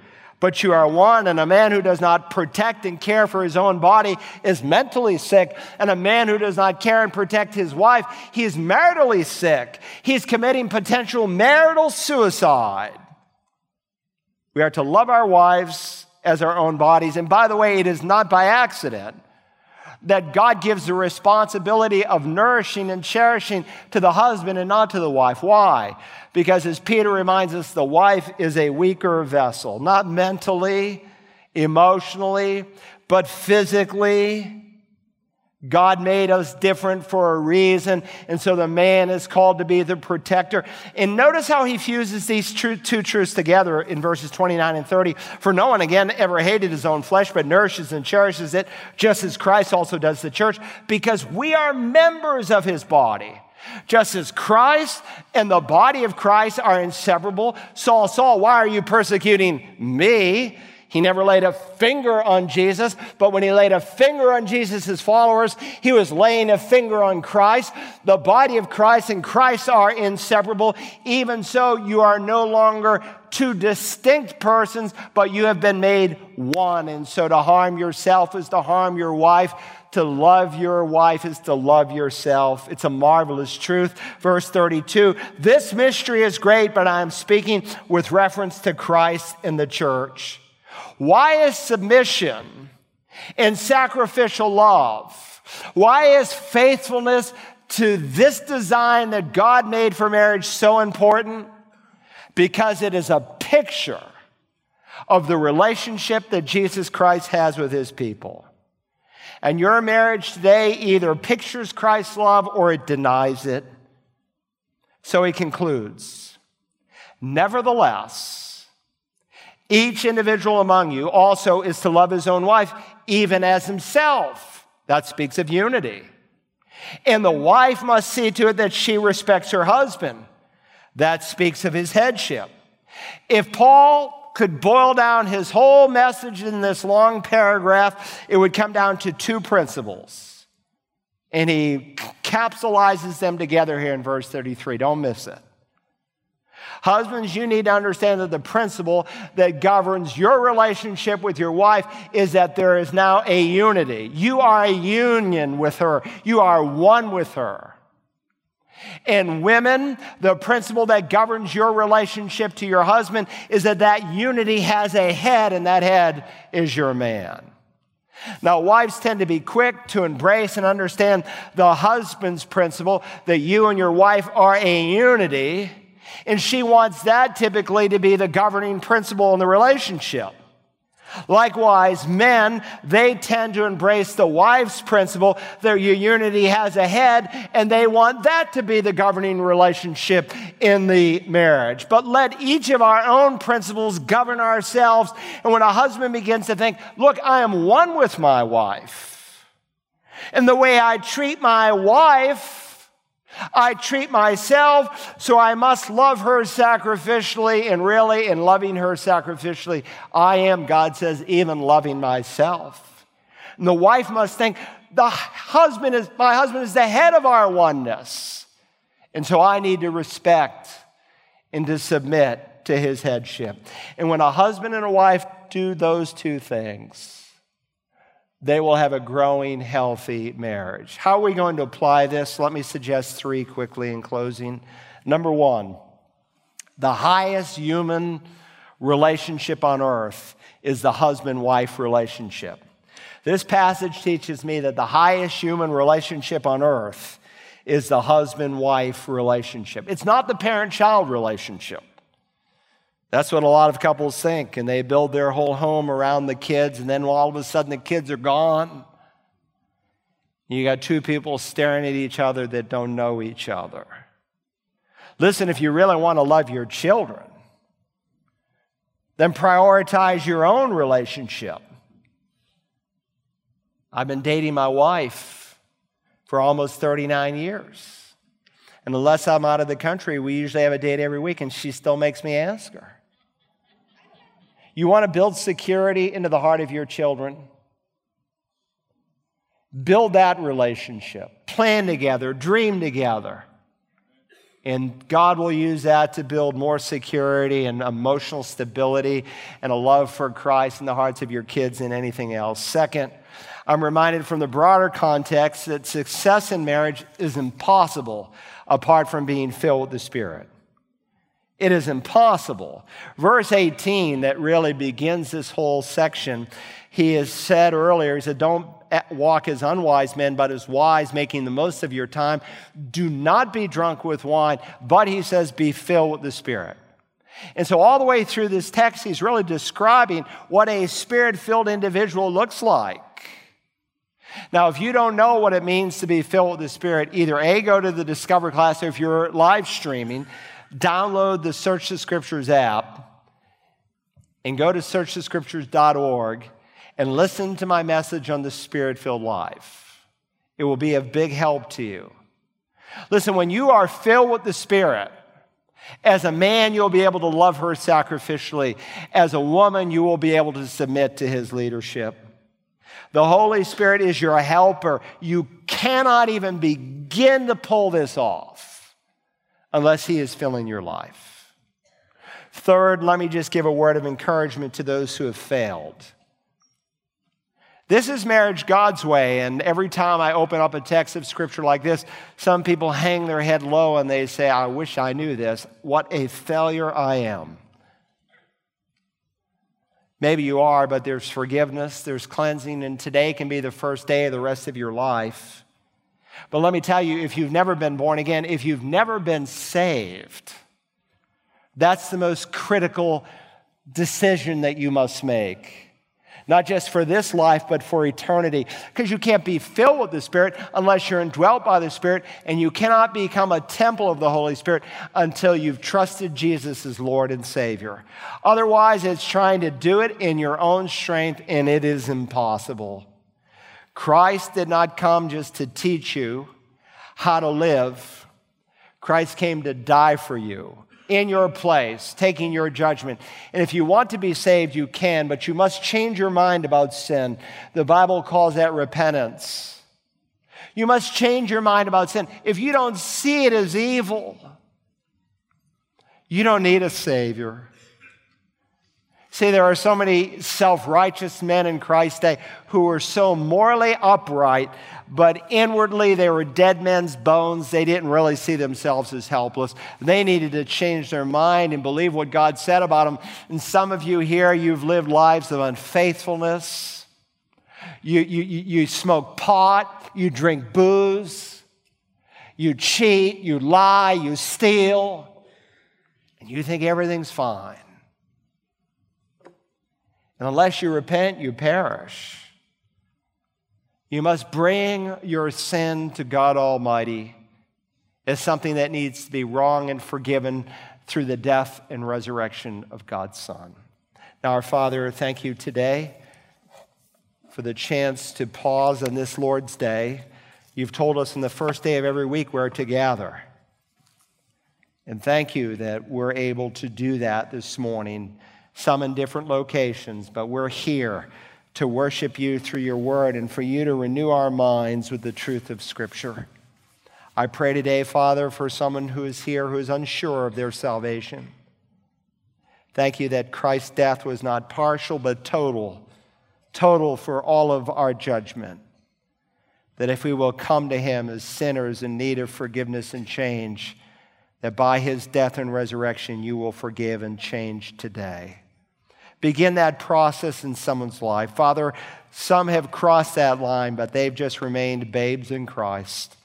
but you are one. And a man who does not protect and care for his own body is mentally sick. And a man who does not care and protect his wife, he is maritally sick. He's committing potential marital suicide. We are to love our wives as our own bodies. And by the way, it is not by accident that God gives the responsibility of nourishing and cherishing to the husband and not to the wife. Why? Because as Peter reminds us, the wife is a weaker vessel, not mentally, emotionally, but physically. God made us different for a reason, and so the man is called to be the protector. And notice how he fuses these two truths together in verses 29 and 30. For no one, again, ever hated his own flesh, but nourishes and cherishes it, just as Christ also does the church, because we are members of his body. Just as Christ and the body of Christ are inseparable, Saul, Saul, why are you persecuting me? He never laid a finger on Jesus, but when he laid a finger on Jesus' followers, he was laying a finger on Christ. The body of Christ and Christ are inseparable. Even so, you are no longer two distinct persons, but you have been made one. And so to harm yourself is to harm your wife. To love your wife is to love yourself. It's a marvelous truth. Verse 32 This mystery is great, but I am speaking with reference to Christ and the church. Why is submission and sacrificial love? Why is faithfulness to this design that God made for marriage so important? Because it is a picture of the relationship that Jesus Christ has with his people. And your marriage today either pictures Christ's love or it denies it. So he concludes Nevertheless, each individual among you also is to love his own wife, even as himself. That speaks of unity. And the wife must see to it that she respects her husband. That speaks of his headship. If Paul could boil down his whole message in this long paragraph, it would come down to two principles. And he capsulizes them together here in verse 33. Don't miss it. Husbands, you need to understand that the principle that governs your relationship with your wife is that there is now a unity. You are a union with her, you are one with her. And women, the principle that governs your relationship to your husband is that that unity has a head, and that head is your man. Now, wives tend to be quick to embrace and understand the husband's principle that you and your wife are a unity and she wants that typically to be the governing principle in the relationship. Likewise, men, they tend to embrace the wife's principle. Their unity has a head, and they want that to be the governing relationship in the marriage. But let each of our own principles govern ourselves. And when a husband begins to think, look, I am one with my wife, and the way I treat my wife, I treat myself, so I must love her sacrificially, and really, in loving her sacrificially, I am, God says, even loving myself. And the wife must think, the husband is, my husband is the head of our oneness. And so I need to respect and to submit to his headship. And when a husband and a wife do those two things, they will have a growing, healthy marriage. How are we going to apply this? Let me suggest three quickly in closing. Number one, the highest human relationship on earth is the husband wife relationship. This passage teaches me that the highest human relationship on earth is the husband wife relationship. It's not the parent child relationship. That's what a lot of couples think, and they build their whole home around the kids, and then all of a sudden the kids are gone. You got two people staring at each other that don't know each other. Listen, if you really want to love your children, then prioritize your own relationship. I've been dating my wife for almost 39 years. And unless I'm out of the country, we usually have a date every week, and she still makes me ask her. You want to build security into the heart of your children? Build that relationship. Plan together, dream together. And God will use that to build more security and emotional stability and a love for Christ in the hearts of your kids than anything else. Second, I'm reminded from the broader context that success in marriage is impossible apart from being filled with the Spirit. It is impossible. Verse 18, that really begins this whole section, he has said earlier, he said, Don't walk as unwise men, but as wise, making the most of your time. Do not be drunk with wine, but he says, Be filled with the Spirit. And so, all the way through this text, he's really describing what a spirit filled individual looks like. Now, if you don't know what it means to be filled with the Spirit, either A, go to the Discover class, or if you're live streaming, download the Search the Scriptures app and go to searchthescriptures.org and listen to my message on the Spirit filled life. It will be of big help to you. Listen, when you are filled with the Spirit, as a man, you'll be able to love her sacrificially. As a woman, you will be able to submit to his leadership. The Holy Spirit is your helper. You cannot even begin to pull this off unless He is filling your life. Third, let me just give a word of encouragement to those who have failed. This is marriage God's way, and every time I open up a text of scripture like this, some people hang their head low and they say, I wish I knew this. What a failure I am. Maybe you are, but there's forgiveness, there's cleansing, and today can be the first day of the rest of your life. But let me tell you, if you've never been born again, if you've never been saved, that's the most critical decision that you must make. Not just for this life, but for eternity. Because you can't be filled with the Spirit unless you're indwelt by the Spirit, and you cannot become a temple of the Holy Spirit until you've trusted Jesus as Lord and Savior. Otherwise, it's trying to do it in your own strength, and it is impossible. Christ did not come just to teach you how to live. Christ came to die for you in your place, taking your judgment. And if you want to be saved, you can, but you must change your mind about sin. The Bible calls that repentance. You must change your mind about sin. If you don't see it as evil, you don't need a Savior. See, there are so many self righteous men in Christ's day who were so morally upright, but inwardly they were dead men's bones. They didn't really see themselves as helpless. They needed to change their mind and believe what God said about them. And some of you here, you've lived lives of unfaithfulness. You, you, you smoke pot, you drink booze, you cheat, you lie, you steal, and you think everything's fine. And unless you repent, you perish. You must bring your sin to God Almighty as something that needs to be wrong and forgiven through the death and resurrection of God's Son. Now, our Father, thank you today for the chance to pause on this Lord's Day. You've told us in the first day of every week we're to gather. And thank you that we're able to do that this morning, some in different locations, but we're here to worship you through your word and for you to renew our minds with the truth of Scripture. I pray today, Father, for someone who is here who is unsure of their salvation. Thank you that Christ's death was not partial, but total, total for all of our judgment. That if we will come to Him as sinners in need of forgiveness and change, that by His death and resurrection you will forgive and change today. Begin that process in someone's life. Father, some have crossed that line, but they've just remained babes in Christ.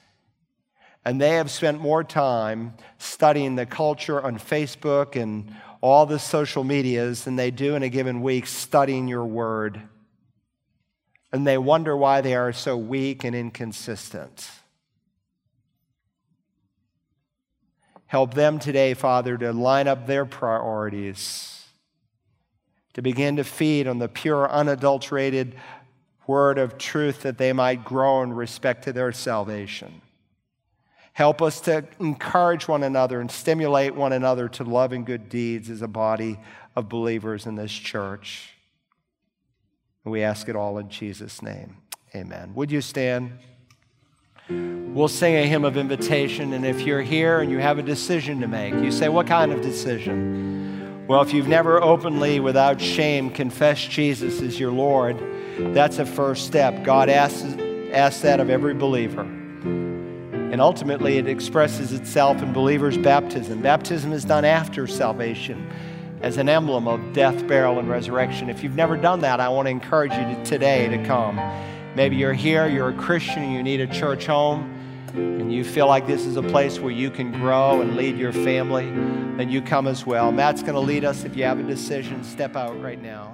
And they have spent more time studying the culture on Facebook and all the social medias than they do in a given week studying your word. And they wonder why they are so weak and inconsistent. Help them today, Father, to line up their priorities, to begin to feed on the pure, unadulterated word of truth that they might grow in respect to their salvation. Help us to encourage one another and stimulate one another to love and good deeds as a body of believers in this church. We ask it all in Jesus' name. Amen. Would you stand? We'll sing a hymn of invitation, and if you're here and you have a decision to make, you say, What kind of decision? Well, if you've never openly, without shame, confessed Jesus as your Lord, that's a first step. God asks, asks that of every believer. And ultimately, it expresses itself in believers' baptism. Baptism is done after salvation as an emblem of death, burial, and resurrection. If you've never done that, I want to encourage you to, today to come. Maybe you're here, you're a Christian, and you need a church home, and you feel like this is a place where you can grow and lead your family, then you come as well. Matt's going to lead us. If you have a decision, step out right now.